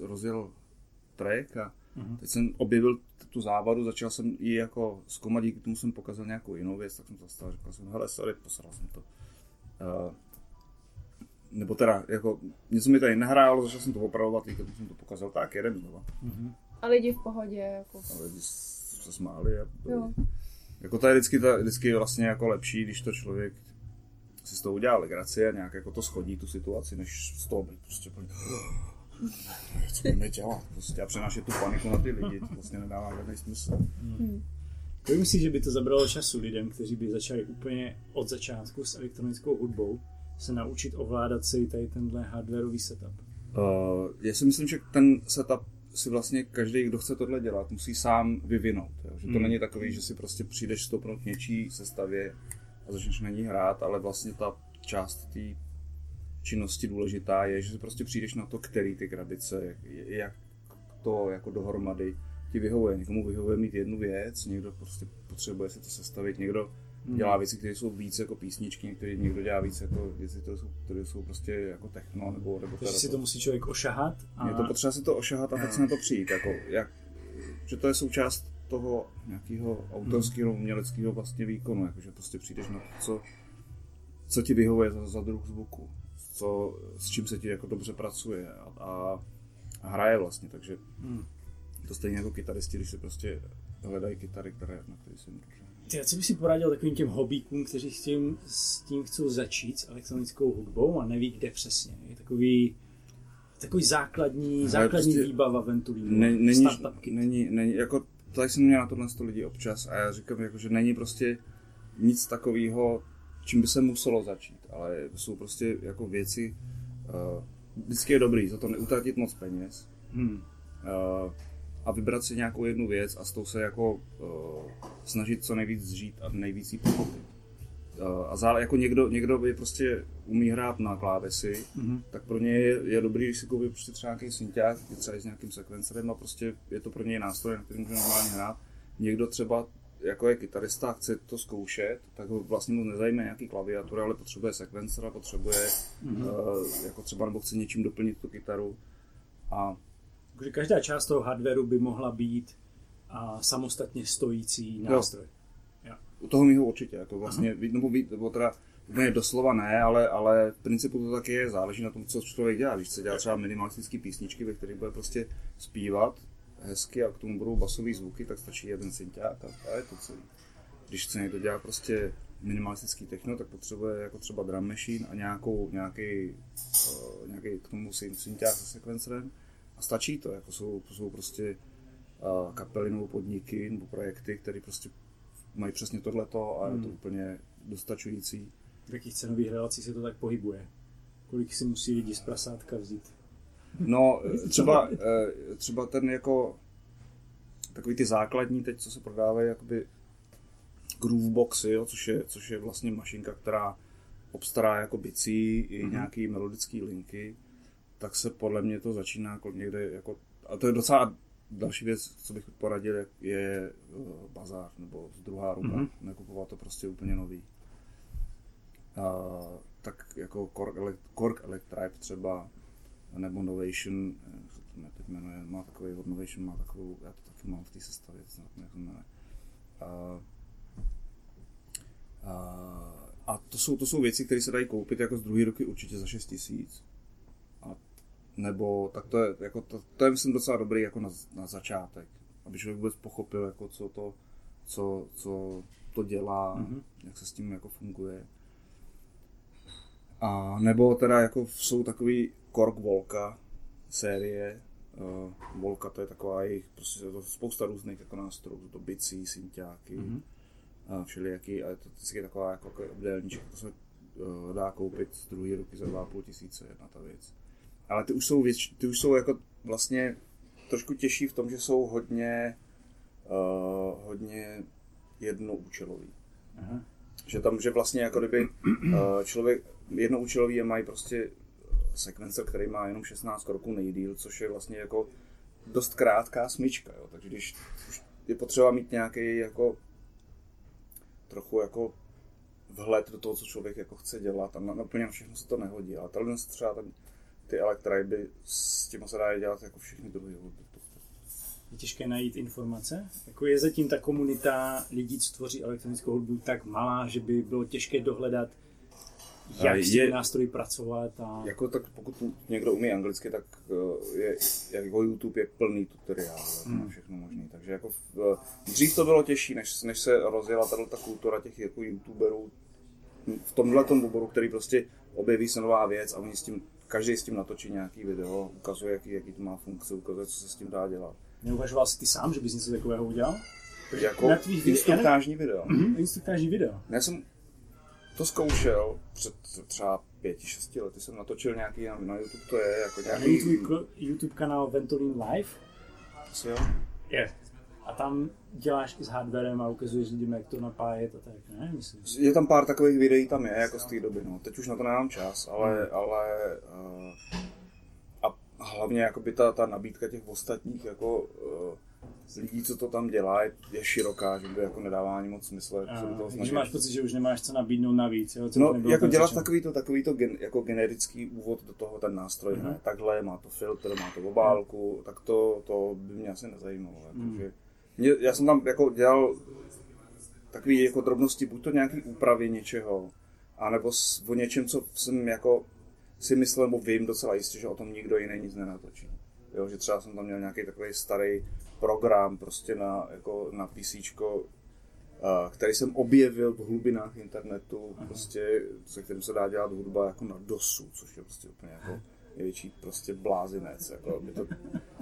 rozjel track a teď jsem objevil tu závadu, začal jsem ji jako zkoumat, díky tomu jsem pokazal nějakou jinou věc, tak jsem zastavil, řekl jsem, hele, sorry, posral jsem to. Uh, nebo teda, jako, něco mi tady nehrálo, začal jsem to opravovat, díky tomu jsem to pokazal, tak jedem znova. A lidi v pohodě, jako. A lidi se smáli a Jo. jako to je vždycky, je vždycky vlastně jako lepší, když to člověk si z toho udělá legraci a nějak jako to schodí tu situaci, než z toho být prostě úplně, co budeme dělat, prostě a přenášet tu paniku na ty lidi, to vlastně nedává žádný smysl. Kolik myslíš, že by to zabralo času lidem, kteří by začali úplně od začátku s elektronickou hudbou se naučit ovládat celý tady tenhle hardwareový setup? Uh, já si myslím, že ten setup si vlastně každý, kdo chce tohle dělat, musí sám vyvinout. Jo? Že to Hmm. není takový, že si prostě přijdeš stoupnout něčí sestavě a začneš na ní hrát, ale vlastně ta část té činnosti důležitá je, že si prostě přijdeš na to, který ty krabice, jak, jak to jako dohromady ti vyhovuje. Někomu vyhovuje mít jednu věc, někdo prostě potřebuje si to sestavit, někdo dělá věci, které jsou víc jako písničky, některý, někdo dělá víc jako věci, které jsou, které jsou prostě jako techno nebo, nebo Takže si to- musí člověk ošahat a je to potřeba si to ošahat a tak se na to přijít. Jako, jak, že to je součást toho nějakého autorského, uměleckého vlastně výkonu. Jako, že prostě přijdeš na to, co, co ti vyhovuje za, za druh zvuku. Co, s čím se ti jako dobře pracuje a, a, a hraje vlastně. Takže Hmm. to stejně jako kytaristi, když si prostě hledají kytary, které, na které se dobře. Ty, a co bys si poradil takovým těm hobíkům, kteří s tím, s tím chcou začít s elektronickou hudbou a neví, kde přesně? Je takový, takový základní, základní prostě výbava ventulínu, Ne, není, startup kit. není, není, jako, tady jsem měl na tohle sto lidí občas a já říkám, jako, že není prostě nic takového, čím by se muselo začít, ale jsou prostě jako věci, uh, vždycky je dobrý za to neutratit moc peněz Hmm. uh, a vybrat si nějakou jednu věc a s tou se jako uh, snažit co nejvíc zžít a nejvíc jí pochopit. a zále, jako někdo, někdo by prostě umí hrát na klávesi, mm-hmm. tak pro ně je, je dobrý, když si koupí prostě třeba nějaký synťák, třeba s nějakým sekvencerem a prostě je to pro něj nástroj, na kterým může normálně hrát. Někdo třeba jako je kytarista a chce to zkoušet, tak ho vlastně mu nezajímá nějaký klaviatura, ale potřebuje sekvencera, potřebuje mm-hmm. uh, jako třeba nebo chce něčím doplnit tu kytaru. A Takže každá část toho hardwareu by mohla být a samostatně stojící nástroj. Jo. U toho mýho určitě, jako vlastně, Aha. nebo, nebo teda úplně doslova ne, ale, ale v principu to taky je, záleží na tom, co člověk dělá. Když chce dělat třeba minimalistické písničky, ve kterých bude prostě zpívat, hezky a k tomu budou basové zvuky, tak stačí jeden synťák a, je to celý. Když chce někdo dělat prostě minimalistický techno, tak potřebuje jako třeba drum machine a nějakou, nějaký, uh, nějaký k tomu synťák se sekvencerem a stačí to, jako jsou, jsou prostě uh, kapely nebo podniky nebo projekty, které prostě mají přesně tohleto a hmm. je to hmm. úplně dostačující. V jakých cenových relacích se to tak pohybuje? Kolik si musí lidi z prasátka vzít? No, třeba, eh, třeba ten jako takový ty základní teď, co se prodávají, jakoby grooveboxy, jo, což, je, což je vlastně mašinka, která obstará jako bicí i mm-hmm. nějaký melodický linky, tak se podle mě to začíná jako někde jako, a to je docela další věc, co bych poradil, je, je uh, bazár nebo z druhá ruka, mm-hmm. nekupovat to prostě úplně nový. Uh, tak jako Korg, Korg Electribe třeba, nebo Novation, jak se to teď jmenuje, má takový, od Novation má takovou, já to taky mám v té sestavě, snad jak to jmenuje. A, a, a to, jsou, to jsou věci, které se dají koupit jako z druhé ruky určitě za 6 tisíc. A nebo tak to je, jako to, to je myslím docela dobrý jako na, na začátek, aby člověk vůbec pochopil, jako co to, co, co to dělá, mm-hmm. jak se s tím jako funguje. A nebo teda jako jsou takový Korg Volka série. Uh, Volka to je taková jejich, prostě je to spousta různých jako nástrojů, to bicí, synťáky, mm-hmm. a všelijaký, a je to vždycky taková jako, jako obdélníček, to se uh, dá koupit z druhé ruky za 2,5 tisíce, jedna ta věc. Ale ty už jsou, věc, ty už jsou jako vlastně trošku těžší v tom, že jsou hodně, uh, hodně jednoúčelový. Aha. Že tam, že vlastně jako kdyby uh, člověk, jednoúčelový je mají prostě sekvencer, který má jenom 16 kroků nejdíl, což je vlastně jako dost krátká smyčka, jo. takže když už je potřeba mít nějaký jako trochu jako vhled do toho, co člověk jako chce dělat a na, úplně na všechno se to nehodí, ale tohle třeba ten, ty elektriby, s tím se dá dělat jako všechny druhy hudby. Je těžké najít informace? Jako je zatím ta komunita lidí, co tvoří elektronickou hudbu, tak malá, že by bylo těžké dohledat jak je, s těmi nástroji pracovat. A... Jako tak pokud někdo umí anglicky, tak eh, je, jako YouTube je plný tutoriál hmm. všechno možné. Takže jako v, dřív to bylo těžší, než, než se rozjela tato ta kultura těch jako YouTuberů v tomhle tom oboru, který prostě objeví se nová věc a oni s tím, každý s tím natočí nějaký video, ukazuje, jaký, jaký to má funkce, ukazuje, co se s tím dá dělat. Neuvažoval jsi ty sám, že bys něco takového udělal? Jako na tvých instruktážní video. Mm-hmm, instruktážní video. Já jsem to zkoušel před třeba pěti, šesti lety jsem natočil nějaký na, na YouTube, to je jako nějaký... Tvůj YouTube kanál Ventolin Live? Asi jo. Je. A tam děláš i s hardwarem a ukazuješ lidem, jak to napájet a tak, ne? Myslím. Je tam pár takových videí, tam je, jako z té doby, no. Teď už na to nemám čas, ale, hmm. ale uh, a hlavně jakoby ta, ta nabídka těch ostatních jako uh, lidí, co to tam dělá, je, je široká, že by jako nedává ani moc smysl. A, toho takže máš pocit, že už nemáš co nabídnout navíc. Jo? Co no, jako dělat takový to, takový to gen, jako generický úvod do toho, ten nástroj, uh-huh. ne? takhle, má to filtr, má to obálku, uh-huh. tak to, to by mě asi nezajímalo. Jako, uh-huh. že mě, já jsem tam jako dělal takový jako drobnosti, buď to nějaký úpravy něčeho, anebo s, o něčem, co jsem jako si myslel, nebo vím docela jistě, že o tom nikdo jiný nic nenatočí. Jo, že třeba jsem tam měl nějaký takový starý program prostě na, jako na PC, který jsem objevil v hlubinách internetu, Aha. prostě, se kterým se dá dělat hudba jako na DOSu, což je prostě úplně jako největší prostě blázinec. Jako, by to...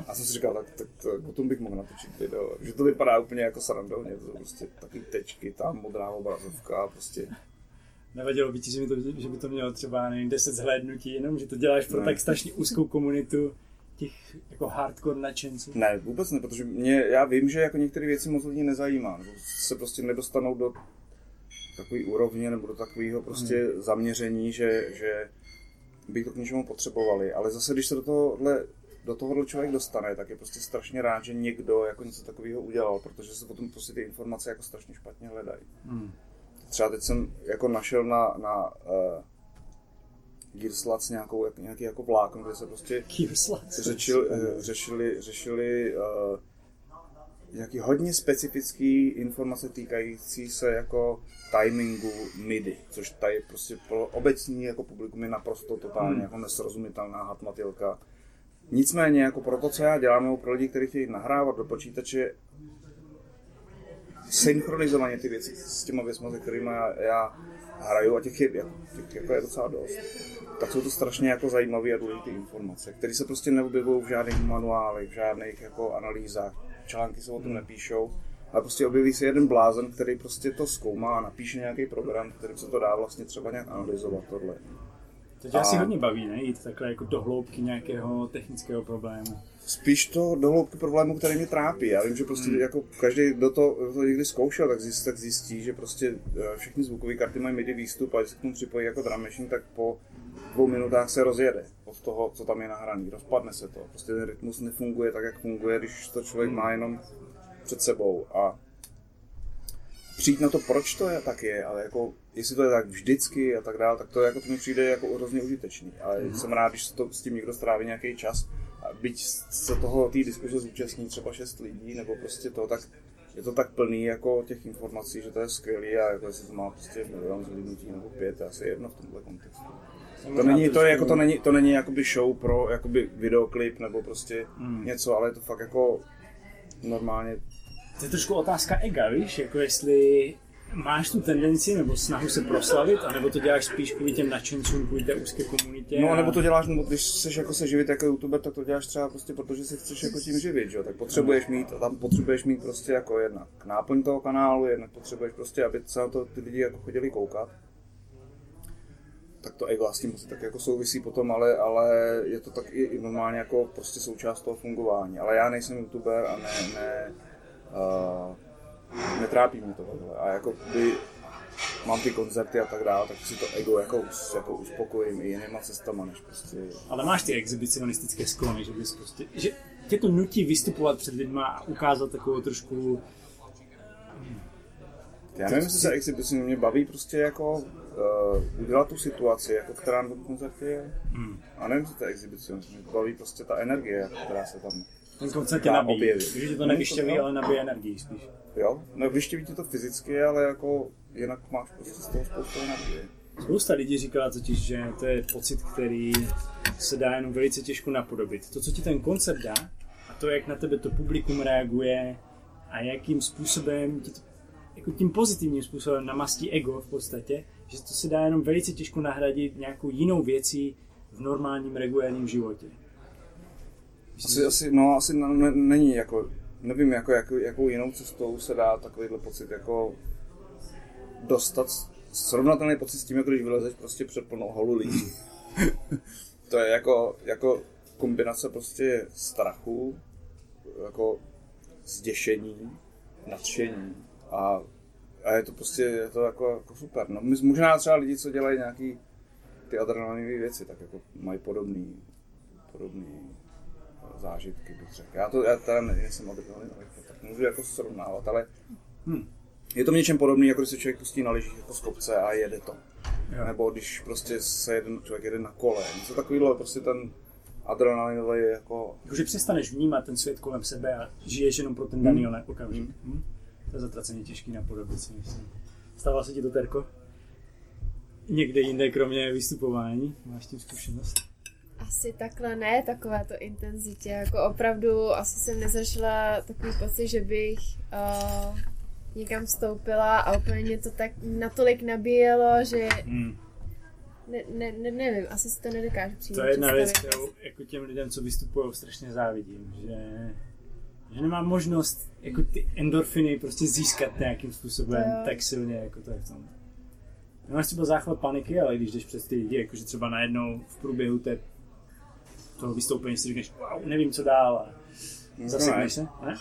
A jsem si říkal, tak, tak to, potom bych mohl natočit video, že to vypadá úplně jako srandovně, to prostě taky tečky, tam modrá obrazovka, prostě Nevadilo by ti, že by to, že by to mělo třeba nevím, 10 zhlédnutí, jenom že to děláš pro ne. tak strašně úzkou komunitu těch jako hardcore nadšenců? Ne, vůbec ne, protože mě, já vím, že jako některé věci moc lidí nezajímá, nebo se prostě nedostanou do takový úrovně nebo do takového prostě hmm. zaměření, že, že by to k něčemu potřebovali. Ale zase, když se do tohohle do tohohle člověk dostane, tak je prostě strašně rád, že někdo jako něco takového udělal, protože se potom prostě ty informace jako strašně špatně hledají. Hmm. Třeba teď jsem jako našel na, na uh, Gearslats nějakou, jak, nějaký jako vlákno, kde se prostě řečil, uh, řešili, řešili uh, nějaký hodně specifický informace týkající se jako timingu MIDI, což tady prostě pro obecní jako publikum je naprosto totálně hmm. jako nesrozumitelná hatmatilka. Nicméně jako pro to, co já dělám, nebo pro lidi, kteří chtějí nahrávat do počítače, synchronizovaně ty věci s těma věcmi, se kterými já, já hraju, a těch je, těch jako je docela dost, tak jsou to strašně jako zajímavé a důležité informace, které se prostě neobjevují v žádných manuálech, v žádných jako analýzách, články se o tom nepíšou, ale prostě objeví se jeden blázen, který prostě to zkoumá a napíše nějaký program, který se to dá vlastně třeba nějak analyzovat tohle. To tě a... asi hodně baví, ne? Jít takhle jako do hloubky nějakého technického problému. Spíš to do hloubky problému, který mě trápí. Já vím, že prostě hmm. jako každý, kdo to, kdo to někdy zkoušel, tak zjistí, tak zjistí, že prostě eh, všechny zvukové karty mají MIDI výstup a když se k tomu připojí jako drum machine, tak po dvou minutách se rozjede od toho, co tam je nahraný. Rozpadne se to. Prostě ten rytmus nefunguje tak, jak funguje, když to člověk má jenom před sebou. A přijít na to, proč to je, tak je, ale jako, jestli to je tak vždycky a tak dále, tak to jako to mi přijde jako hrozně užitečný. Ale mm-hmm. jsem rád, když se to s tím někdo stráví nějaký čas, byť se toho té diskuze zúčastní třeba šest lidí, nebo prostě to, tak je to tak plný jako těch informací, že to je skvělý a jako jestli to má prostě milion zhlídnutí nebo pět, je asi jedno v tomhle kontextu. To není, to, je, jako, to není, to není jakoby show pro jakoby videoklip nebo prostě mm. něco, ale je to fakt jako normálně to je trošku otázka ega, víš, jako jestli máš tu tendenci nebo snahu se proslavit, anebo to děláš spíš kvůli těm nadšencům, kvůli té úzké komunitě? No, a... nebo to děláš, nebo když chceš jako se živit jako youtuber, tak to děláš třeba prostě protože se chceš jako tím živit, že? tak potřebuješ mít, tam potřebuješ mít prostě jako jednak náplň toho kanálu, jednak potřebuješ prostě, aby se na to ty lidi jako chodili koukat. Tak to s tím asi tak jako souvisí potom, ale, ale je to tak i, i normálně jako prostě součást toho fungování. Ale já nejsem youtuber a ne, ne Uh, netrápí mě tohle. A jako by mám ty koncerty a tak dále, tak si to ego jako, jako uspokojím i jinýma cestama, než prostě... Ale máš ty exhibicionistické sklony, že bys prostě, že tě to nutí vystupovat před lidma a ukázat takovou trošku... Já nevím, jestli se exhibici mě baví prostě jako uh, udělat tu situaci, jako která na tom koncertě je. Hmm. A nevím, co to je exhibicionismus, mě baví prostě ta energie, která se tam ten koncert tě nabíjí. Takže to nevyštěví, ale nabíjí energii spíš. Jo, no vyštěví ti to fyzicky, ale jako jinak máš prostě z toho spoustu energie. Spousta lidí říkala totiž, že to je pocit, který se dá jenom velice těžko napodobit. To, co ti ten koncert dá, a to, jak na tebe to publikum reaguje a jakým způsobem ti to, jako tím pozitivním způsobem namastí ego v podstatě, že to se dá jenom velice těžko nahradit nějakou jinou věcí v normálním regulárním životě. Asi, asi, no, asi ne, není jako, nevím, jako, jako, jakou jinou cestou se dá takovýhle pocit jako dostat, srovnatelný pocit s tím, jako když vylezeš prostě před plnou holu lidí. to je jako, jako kombinace prostě strachu, jako zděšení, nadšení a, a je to prostě je to jako, jako super. No, možná třeba lidi, co dělají nějaký ty adrenalinové věci, tak jako mají podobný, podobný zážitky, bych řekl. Já to, já teda nejsem adrenalin, tak můžu jako srovnávat, ale hm, je to v něčem podobný, jako když se člověk pustí na lyžích jako z kopce a jede to. Jo. Nebo když prostě se jeden, člověk jede na kole. Něco takového, prostě ten adrenalinový je jako... Jakože přestaneš vnímat ten svět kolem sebe a žiješ jenom pro ten daný hmm. okamžik. Hmm. Hmm. To je zatraceně těžký napodobit si myslím. Stává se ti to, Terko? Někde jinde, kromě vystupování? Máš tím zkušenost? Asi takhle ne, takové to intenzitě. Jako opravdu asi jsem nezažila takový pocit, že bych uh, někam vstoupila a úplně mě to tak natolik nabíjelo, že hmm. ne, ne, ne, nevím, asi si to nedokážu přijít. To je jedna věc, kterou jako těm lidem, co vystupují, strašně závidím, že, že nemám možnost jako ty endorfiny prostě získat nějakým způsobem tak silně, jako to je v tom. Nemáš třeba záchvat paniky, ale když jdeš přes ty lidi, jakože třeba najednou v průběhu té toho vystoupení si říkáš, wow, nevím co dál. A zasekneš se, ne?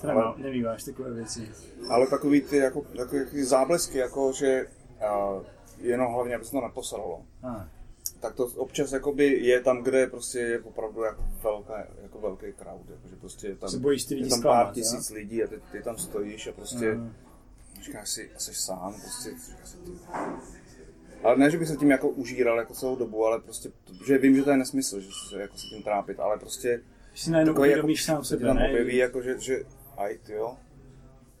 To nemá, nemýváš takové věci. Ale takový ty jako, takový, takový záblesky, jako že uh, jenom hlavně, aby se to neposralo. Ah. Tak to občas jakoby je tam, kde prostě je opravdu jako, velká, jako velký crowd, jako, že prostě je tam, Se bojíš ty lidi je tam pár tisíc lidí a ty, ty tam stojíš a prostě mm. říkáš si, a jsi sám, prostě říkáš si ty. Ale ne, že bych se tím jako užíral jako celou dobu, ale prostě, že vím, že to je nesmysl, že se jako se tím trápit, ale prostě Že si najednou takový uvědomíš sám se sebe, tam ne? objeví, jako, že, že aj, ty jo,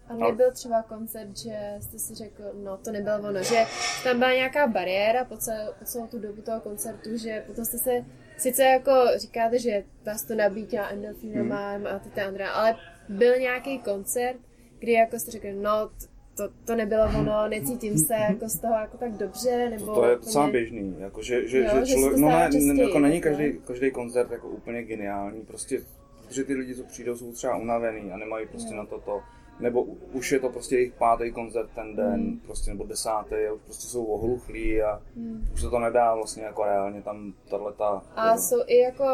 A nebyl třeba koncert, že jste si řekl, no to nebylo ono, že tam byla nějaká bariéra po celou, po celou tu dobu toho koncertu, že potom jste se, sice jako říkáte, že vás to nabíjí těma endorfínama Hmm. a ty Andrea, ale byl nějaký koncert, kdy jako jste řekl, no t- to, to nebylo ono, necítím se jako z toho jako tak dobře, nebo To je úplně- docela běžný, jako že, že, Jo, že že člověk, to no ne, častěji, ne, jako není jako. každý, každý koncert jako úplně geniální, prostě, protože ty lidi, co přijdou, jsou třeba unavený a nemají prostě na to to, nebo už je to prostě jejich pátý koncert ten den, Hmm. prostě, nebo desátý a už prostě jsou ohluchlí a už se to nedá vlastně jako reálně tam tato A jsou i jako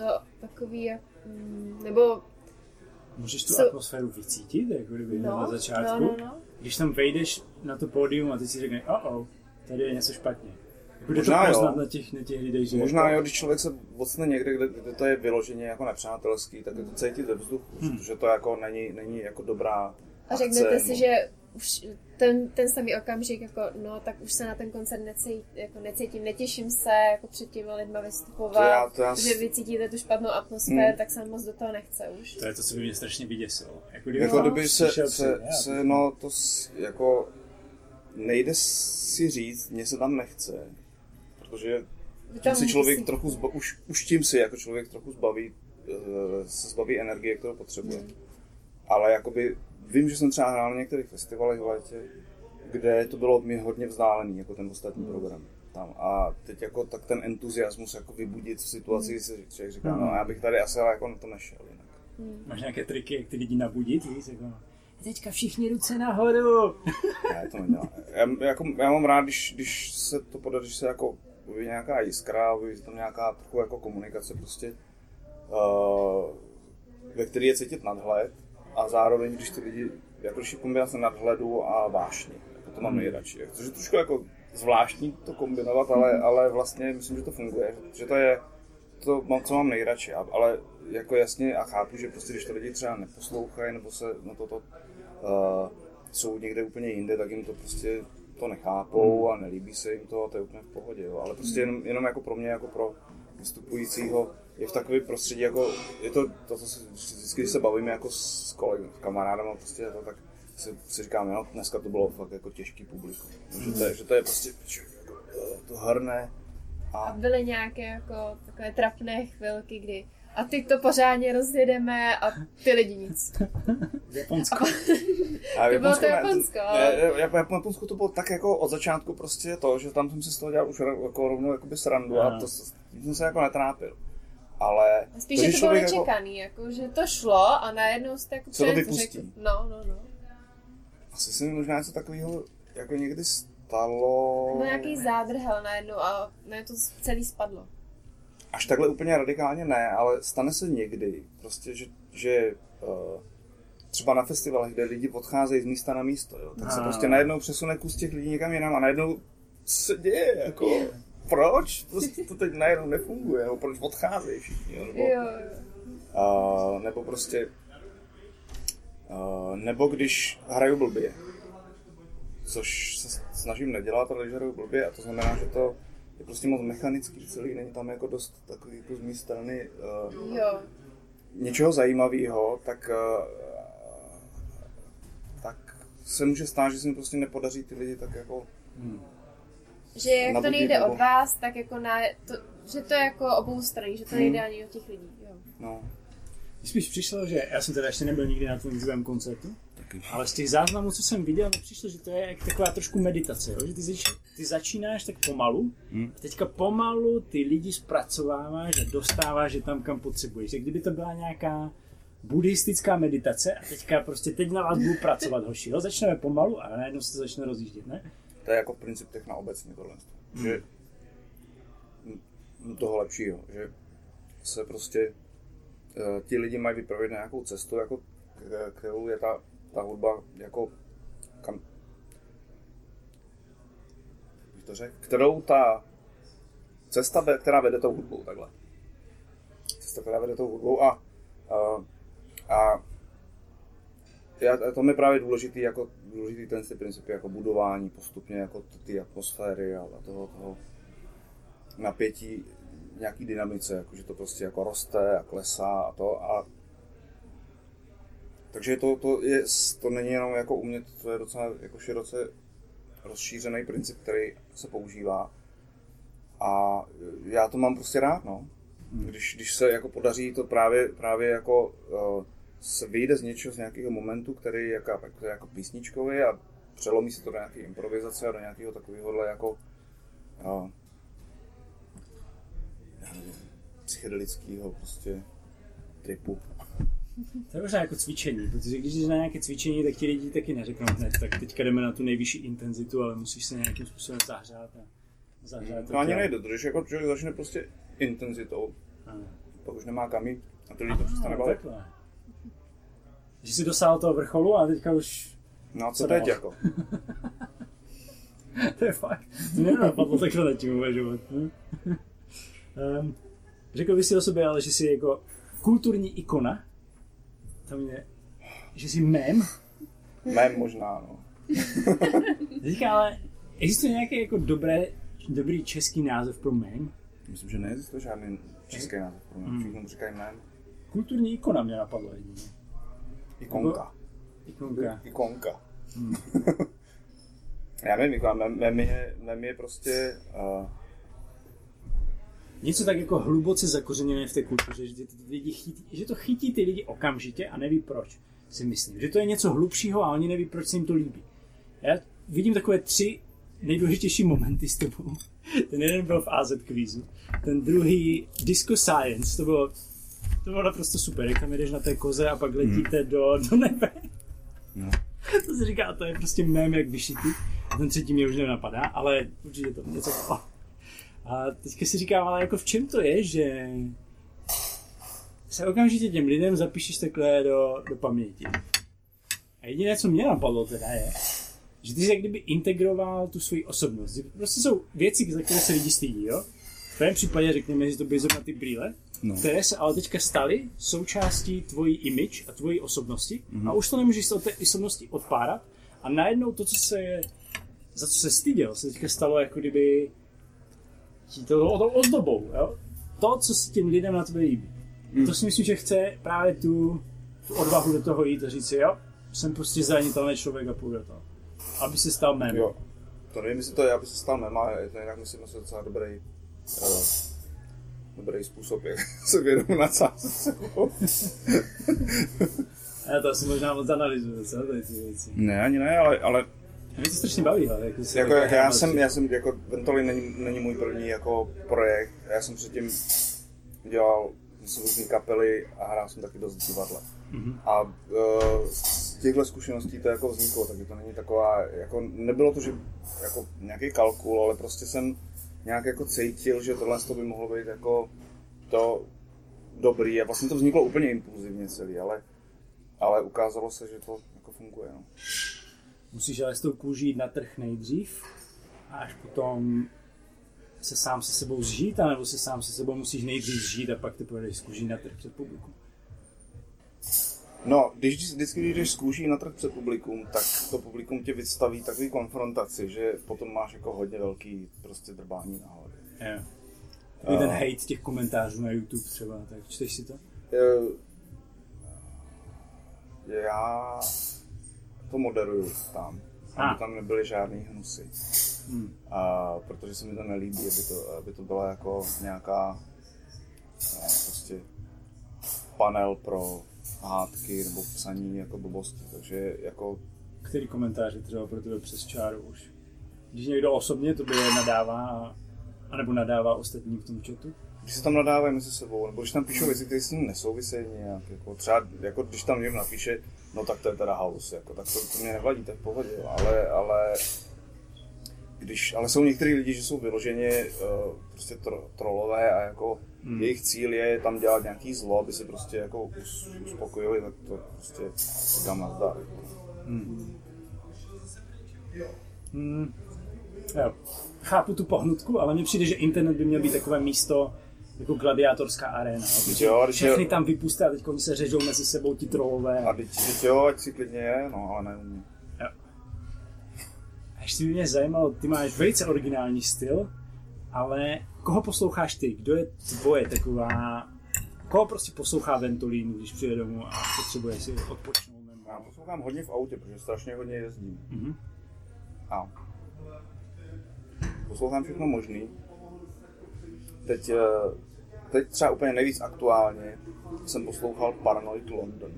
no, takový, jak- mm, nebo Můžeš tu Jsou- atmosféru vycítit, jako kdyby no, na začátku. no, no, no. Když tam vejdeš na to pódium a ty si řekneš, oh, oh tady je něco špatně. Jde Možná to jo. poznat na těch, na těch lidech, že Možná jo, když člověk se ocne někde, kde, kde to je vyloženě jako nepřátelský, tak je to cítit ve vzduchu, hmm. že to jako není, není jako dobrá A řeknete akce, si, no. že už ten, ten samý okamžik, jako, no, tak už se na ten koncert necítím, jako necítím, netěším se, jako před těmi lidma vystupovat, To já- to já že s- vy cítíte tu špatnou atmosféru, Hmm. tak se moc do toho nechce už. to je to, co by mě strašně vyděsilo. Jako kdyby Jako No. kdyby se, se, já, se, no to s, jako nejde si říct, mně se tam nechce, protože tím tam si člověk musí- trochu, zba, už, už tím si jako člověk trochu zbaví, eh, se zbaví energie, kterou potřebuje. Hmm. Ale jakoby vím, že jsem třeba hrál na některých festivalech v létě, kde to bylo mi hodně vzdálený, jako ten ostatní Hmm. program. Tam. A teď jako tak ten entuziasmus jako vybudit v situaci, kdy se člověk říká, Hmm. no já bych tady asi ale jako na to nešel jinak. Máš nějaké triky, jak ty lidi nabudit, víš, jako, teďka všichni ruce nahoru. Ne, to. Já, jako, já mám rád, když, když se to podaří, že se jako nějaká jiskra, objeví tam nějaká trochu jako komunikace prostě, uh, ve které je cítit nadhled a zároveň, když ty lidi, jako když je kombinace nadhledu a vášně, jako to mám nejradši. Což je trošku jako zvláštní to kombinovat, ale, ale vlastně myslím, že to funguje, že, to je to, mám, co mám nejradši, ale jako jasně a chápu, že prostě když to lidi třeba neposlouchají nebo se na toto uh, jsou někde úplně jinde, tak jim to prostě to nechápou a nelíbí se jim to a to je úplně v pohodě, jo. ale prostě jenom, jenom jako pro mě, jako pro vystupujícího, je v takovém prostředí, jako je to, to co se, vždycky, když se bavíme jako s kolegy, s kamarádem a prostě to, tak si, si říkám, jo, dneska to bylo fakt jako těžký publikum, že to je, že to je prostě jako, to hrne A a byly nějaké jako takové trapné chvilky, kdy a teď to pořádně rozjedeme a ty lidi nic. V Japonsku. A v To bylo to ne- Japonsko, Ne, ne, v Japonsku to bylo tak jako od začátku prostě to, že tam jsem si z toho dělal už jako rovnou jakoby srandu a Aha. to tím jsem se jako netrápil. Ale Spíš, to, že to bylo jako, nečekaný, jako, že to šlo a najednou jste jako Se to vypustí. řekl- No, no, no. asi se mi možná něco takového jako někdy stalo, No nějaký zádrhel najednou a najednou to celý spadlo. až takhle úplně radikálně ne, ale stane se někdy, prostě, že, že uh, třeba na festivalech, kde lidi odcházejí z místa na místo, jo, tak se A. prostě najednou přesune kus těch lidí někam jinam a najednou se děje, jako, proč to, to teď najednou nefunguje, nebo proč odcházejí všichni, jo, nebo, Jo, jo. uh, nebo prostě, uh, nebo když hraju blbě, což se snažím nedělat, ale když hraju blbě, a to znamená, že to je prostě moc mechanický celý, není tam jako dost takový jako z mé strany uh, Jo. něčeho zajímavého, tak, uh, tak se může stát, že se mi prostě nepodaří ty lidi tak jako Že jak to nejde nebo- od vás, tak jako na, to, že to je jako obou strany, že to nejde ani od těch lidí. Jo. no, Mně spíš přišlo, že já jsem teda ještě nebyl nikdy na tvém živém koncertu, taky. ale z těch záznamů, co jsem viděl, mi přišlo, že to je jak taková trošku meditace, jo? že ty, zač, ty začínáš tak pomalu, Hmm. a teďka pomalu ty lidi zpracováváš a dostáváš je tam, kam potřebuješ. Jak kdyby to byla nějaká buddhistická meditace a teďka prostě teď na vás budu pracovat, hoši, jo? začneme pomalu a najednou se začne rozjíždět, ne? To je jako princip techna obecně tohle. Že m- toho lepšího, že se prostě eh, ti lidi mají vypravit na nějakou cestu jako kterou je ta, ta hudba jako kam, to řekl, kterou ta cesta, která vede tou hudbou, takhle. Cesta, která vede tou hudbou a, a, a já, to mi právě důležitý, jako, důležitý ten ty principy jako budování postupně, jako ty atmosféry a, a toho, toho napětí, nějaký dynamice, jako, že to prostě jako roste a klesá a to a takže to, to, je, to není jenom jako umět, to je docela jako široce rozšířený princip, který se používá. A já to mám prostě rád, no. Když, když se jako podaří to právě, právě jako uh, vyjde z něčeho, z nějakého momentu, který je jako, který je jako písničkový a přelomí se to do nějaké improvizace a do nějakého takového jako nevím, psychedelického prostě tripu. To je možná jako cvičení, protože když jdeš na nějaké cvičení, tak ti lidi taky neřeknou hned, tak teďka jdeme na tu nejvyšší intenzitu, ale musíš se nějakým způsobem zahřát a zahřát. To ani nejde, to když jako člověk začne prostě intenzitou, Ano. pak už nemá kam jít a ty lidi to přestane Ah, bavit. takhle. Že jsi dosáhl toho vrcholu a teďka už... No co teď jako? to je fakt. To mě nenapadlo takhle nad tím uvažovat. um, řekl bys si o sobě, ale že jsi jako kulturní ikona. Tam je, že jsi mem. Mém možná, no. Teďka ale existuje nějaký jako dobré, dobrý český název pro mem? Myslím, že neexistuje žádný český název pro mě. Všichni mu říkají mém. Kulturní ikona mě napadlo jedině. Ikonka. Ikonka. Ikonka. Já nevím, jako mem, je, mem je prostě... Uh, Něco tak jako hluboce zakořeněné v té kultuře, že, ty lidi chytí, že to chytí ty lidi okamžitě a neví proč, si myslím. Že to je něco hlubšího a oni neví, proč se jim to líbí. Já vidím takové tři nejdůležitější momenty s tebou. Ten jeden byl v AZ kvízu, ten druhý Disco Science, to bylo, to bylo naprosto super, jak tam jedeš na té koze a pak letíte do, do nebe. no. To se říká, to je prostě mém jak vyšitý. A ten třetí mě už nenapadá, ale určitě to něco... Oh. A teďka si říkám, ale jako v čem to je, že se okamžitě těm lidem zapíšeš takhle do, do paměti. A jediné, co mě napadlo teda je, že ty jsi jak kdyby integroval tu svoji osobnost. Prostě jsou věci, za které se lidi stydí, jo? V tvém případě řekněme, že to byly zrovna ty brýle, No. které se ale teďka staly součástí tvojí image a tvojí osobnosti mm-hmm. a už to nemůžeš od té osobnosti odpárat a najednou to, co se, za co se styděl, se teďka stalo jako kdyby ti to to ozdobou, jo? To, co se těm lidem na tebe líbí. Mm. To si myslím, že chce právě tu, tu odvahu do toho jít a říct si, jo, jsem prostě zranitelný člověk a půjdu do toho. Aby se stal mém. Jo. To nevím, jestli to je, aby se stal mem, ale je to jinak myslím, že to je docela dobrý, uh, dobrý způsob, jak se vyrovnat sám se sebou. Já to asi možná moc analyzuju, co tady ty věci. Ne, ani ne, ale, ale Mě to strašně baví, ale jako, jako, takhle jak já jsem, si- já jsem, jako Ventolin není, není můj první jako projekt, já jsem předtím dělal jsem různý kapely a hrál jsem taky dost divadle. Mhm. A uh, z těchto zkušeností to jako vzniklo, takže to není taková, jako nebylo to, že jako nějaký kalkul, ale prostě jsem nějak jako cítil, že tohle to by mohlo být jako to dobrý a vlastně to vzniklo úplně impulzivně celý, ale, ale ukázalo se, že to jako funguje. No. Musíš ale s tou kůží jít na trh nejdřív a až potom se sám se sebou zžít, anebo se sám se sebou musíš nejdřív zžít a pak ty pojedeš s kůží na trh před publikum. No, když vždycky když jdeš z kůží na trh před publikum, tak to publikum tě vystaví takový konfrontaci, že potom máš jako hodně velký prostě drbání na hlavě. Jo. Takový ten hate těch komentářů na YouTube třeba, tak čteš si to? Eh, Já to moderuju tam, aby Ah. tam nebyly žádný hnusy. Hmm. A protože se mi to nelíbí, aby to, aby to byla jako nějaká eh, prostě panel pro hádky nebo psaní jako blbosti. Takže jako Který komentář je třeba pro tebe přes čáru už? Když někdo osobně to by nadává, anebo nadává ostatním v tom chatu? když se tam nadávají mezi sebou, nebo když tam píšou věci, které s tím nesouvisejí nějak, jako třeba, jako když tam někdo napíše, no tak to je teda halus, jako, tak to, to mě nevadí, tak v pohodě, ale, ale když, ale jsou některý lidi, že jsou vyloženě uh, prostě tro, trolové a jako hmm. jejich cíl je tam dělat nějaký zlo, aby se prostě jako us- uspokojili, tak to prostě říkám nazdar. Hmm. Hmm. Jo. Chápu tu pohnutku, ale mně přijde, že internet by měl být takové místo, jako gladiátorská aréna. Teď jo, Všechny jo. tam vypustí a teď oni se řežou mezi sebou ti trolové. A teď, teď jo, ať si klidně je, no ale neumí. A ještě by mě zajímalo, ty máš velice originální styl, ale koho posloucháš ty? Kdo je tvoje taková... Koho prostě poslouchá Ventolín, když přijde domů a potřebuje si odpočnout? Nebo... Já poslouchám hodně v autě, protože strašně hodně jezdím. Mhm. A poslouchám všechno možný. Teď, eh, teď třeba úplně nejvíc aktuálně jsem poslouchal Paranoid London.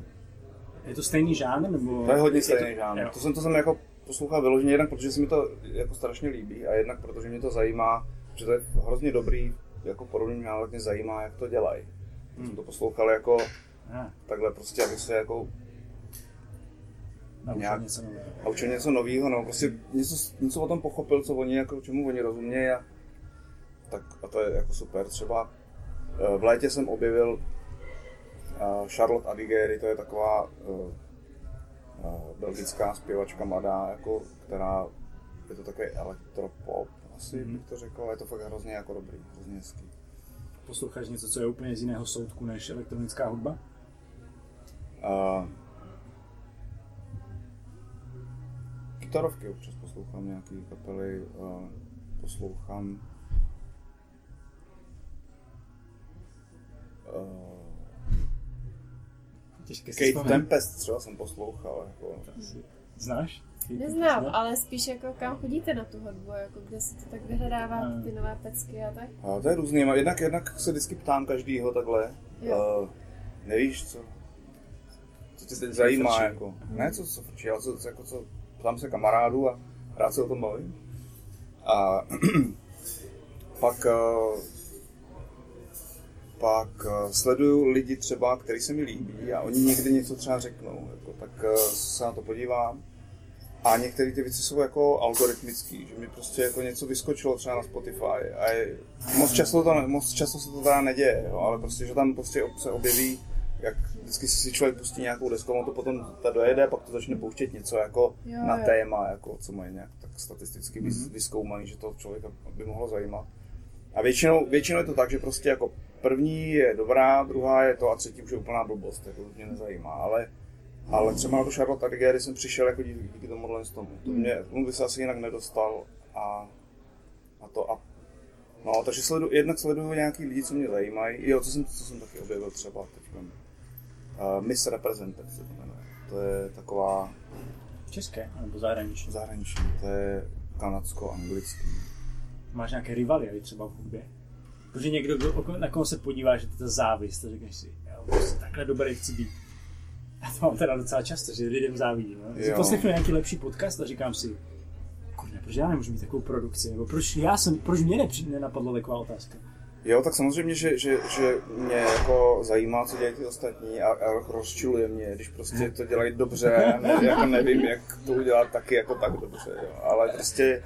Je to stejný žánr? Nebo... To je hodně to- stejný žánr. jo. To jsem, to jsem jako poslouchal vyloženě jednak, protože se mi to jako strašně líbí a jednak protože mě to zajímá, že to je hrozně dobrý, jako podobný žánr, mě zajímá, jak to dělají. Hmm. Jsem to poslouchal jako Aha, takhle prostě, aby se jako naučil Nějak- něco nového. naučil něco nového, no prostě něco, něco o tom pochopil, co oni, jako, čemu oni rozumějí a, tak, a to je jako super. Třeba eh, v létě jsem objevil eh, Charlotte Adigéry, to je taková eh, belgická zpěvačka mladá, jako, která je to takový elektropop, asi Mhm. bych to řekl, ale je to fakt hrozně jako dobrý, hrozně hezký. Posloucháš něco, co je úplně z jiného soudku než elektronická hudba? A kytarovky občas poslouchám nějaký kapely, a poslouchám uh, Těžké Kate. Tempest třeba jsem poslouchal. Jako. Znáš? Neznám, ale spíš jako kam chodíte na tu hudbu, jako kde si to tak vyhledáváte, Hmm. ty nové pecky a tak. A to je různý, a jednak, jednak se vždycky ptám každýho takhle, Jo. uh, nevíš co, co tě teď zajímá, frčí. jako, ne co, co frčí, ale co, co, jako, co, ptám se kamarádů a rád se o tom bavím. A pak, uh, pak uh, sleduju lidi třeba, který se mi líbí a oni někdy něco třeba řeknou, jako, tak uh, se na to podívám. A některé ty věci jsou jako algoritmický, že mi prostě jako něco vyskočilo třeba na Spotify a je, moc, často to, moc často se to teda neděje, jo, ale prostě, že tam prostě se objeví, jak vždycky si člověk pustí nějakou desku, on to potom ta dojede, pak to začne pouštět něco jako Jo, na jo. téma, jako co mají nějak tak statisticky mm-hmm. vyskoumaný, že to člověka by mohlo zajímat. A většinou, většinou je to tak, že prostě jako první je dobrá, druhá je to a třetí už je úplná blbost, jako to mě nezajímá, ale ale třeba na to Charlotte Adigéry jsem přišel jako díky, díky tomuhle tomu. To mě, tomu by se asi jinak nedostal a, a to a No, takže sledu, jednak sleduju nějaký lidi, co mě zajímají. Jo, co jsem, co jsem taky objevil třeba teď. Uh, Miss Representative se to jmenuje. To je taková České nebo zahraniční? zahraniční, to je kanadsko-anglický. Máš nějaké rivaly třeba v hudbě? Protože někdo, na koho se podívá, že to je ta závist, a řekneš si, jo, takhle dobrý chci být. Já to mám teda docela často, že lidem závidím. No? Jo. poslechnu nějaký lepší podcast a říkám si, kurně, proč já nemůžu mít takovou produkci? Nebo proč, já jsem, proč mě nepři- nenapadla taková otázka? Jo, tak samozřejmě, že, že, že mě jako zajímá, co dělají ty ostatní a, a rozčiluje mě, když prostě to dělají dobře ne, jako nevím, jak to udělat taky jako tak dobře, jo. Ale prostě,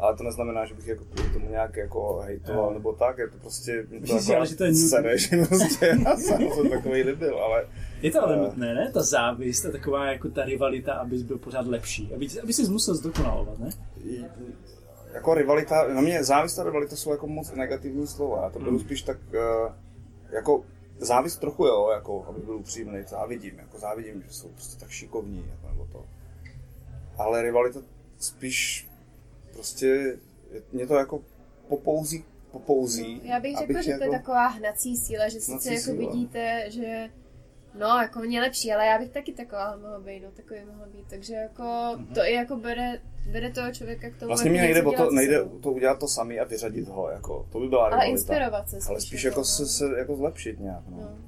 ale to neznamená, že bych jako kvůli tomu nějak jako hejtoval Jo. nebo tak, je to prostě, to si, jako ale že to je sere, že prostě já jsem jsem takový nebyl, ale Je to ale Eh. nutné, ne? Ta závist a taková jako ta rivalita, abys byl pořád lepší. Aby, aby jsi musel zdokonalovat, ne? i- jako rivalita, na mě závist a rivalita jsou jako moc negativní slova, já to beru Hmm. spíš tak eh, jako závist trochu jo, jako, aby byl upřímný, závidím, jako závidím, že jsou prostě tak šikovní, jako, nebo to. Ale rivalita spíš prostě, je- mě to jako popouzí, popouzí. Já bych řekla, že to je jako- taková hnací síla, že sice jako síla. vidíte, že no, jako mě lepší, ale já bych taky taková mohla být, no, takový mohla být, takže jako to i jako bere, bere toho člověka k tomu, Vlastně jako mě nejde o to, nejde to udělat to samý a vyřadit ho, jako, to by byla Ale rivalita. inspirovat se spíš. Ale spíš jako se, se jako zlepšit nějak, no. no.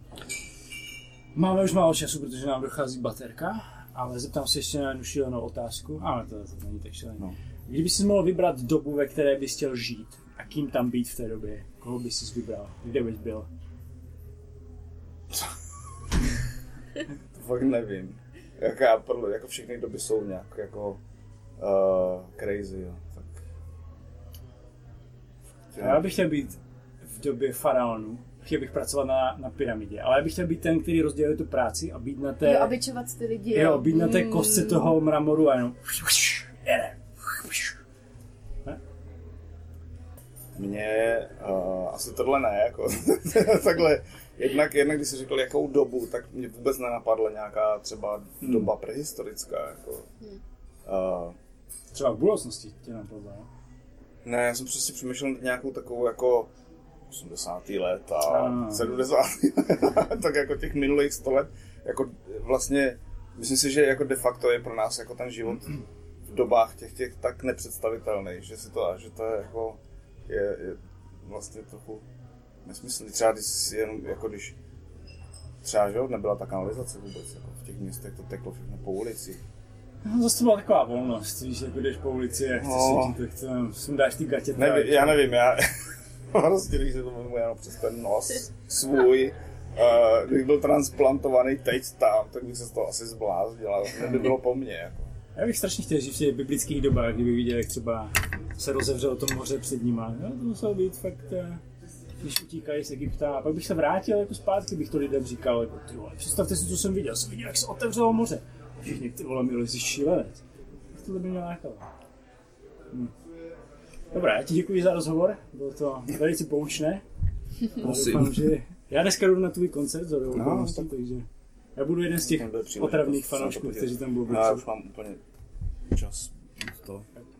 Máme už málo času, protože nám dochází baterka, ale zeptám se ještě na jednu šílenou otázku. Ale to, to není tak šílené. No. Kdyby jsi mohl vybrat dobu, ve které bys chtěl žít a kým tam být v té době, koho bys si vybral? Kde bys byl? To fakt nevím. Jako, já, podle, jako všechny doby jsou nějak jako uh, crazy, jo. Tak. Já bych chtěl být v době faraonů, chtěl bych pracovat na, na pyramidě. Ale já bych chtěl být ten, který rozděluje tu práci a být na té... Jo, a ty lidi. jo, být na té Mm. kostce toho mramoru a jenom... jede. Mě uh, asi tohle ne, jako takhle. Jednak, jednak, když jsi řekl jakou dobu, tak mě vůbec nenapadla nějaká třeba Hmm. doba prehistorická. Jako. Uh, Třeba v budoucnosti tě napadlo. no? ne, já jsem přesně přemýšlel nějakou takovou jako 80. let a Ah. 70. tak jako těch minulých 100 let. Jako vlastně, myslím si, že jako de facto je pro nás jako ten život v dobách těch, těch tak nepředstavitelný, že si to, že to je jako, je, je vlastně trochu nesmyslný. Třeba když jenom, jako když třeba, že nebyla ta kanalizace vůbec, jako v těch městech to teklo všechno po ulici. No, zase to byla taková volnost, víš, jako jdeš po ulici a chceš No. si, tak to, sundáš ty gatě. Nevím, já nevím, já prostě, když se to vezmu jenom přes ten nos svůj, uh, kdybych byl transplantovaný teď tam, tak bych se z toho asi zbláznil, ale to by bylo po mně. Jako. Já bych strašně chtěl žít v těch biblických dobách, kdyby viděl, jak třeba se rozevřelo to moře před nima. No, to muselo být fakt, eh, když utíkají z Egypta. A pak bych se vrátil jako zpátky, bych to lidem říkal, jako, ty vole, představte si, co jsem viděl. Jsem viděl, jak se otevřelo moře. Všichni, ty vole, milí, jsi šílenec. Tohle by mě lákalo. Hm. Dobrá, já ti děkuji za rozhovor, bylo to velice poučné. Musím. doufám, že já dneska jdu na tvůj koncert, za No, no, tak- takže já budu jeden z těch otravných to fanoušků, kteří tam budou. Já už mám úplně čas to.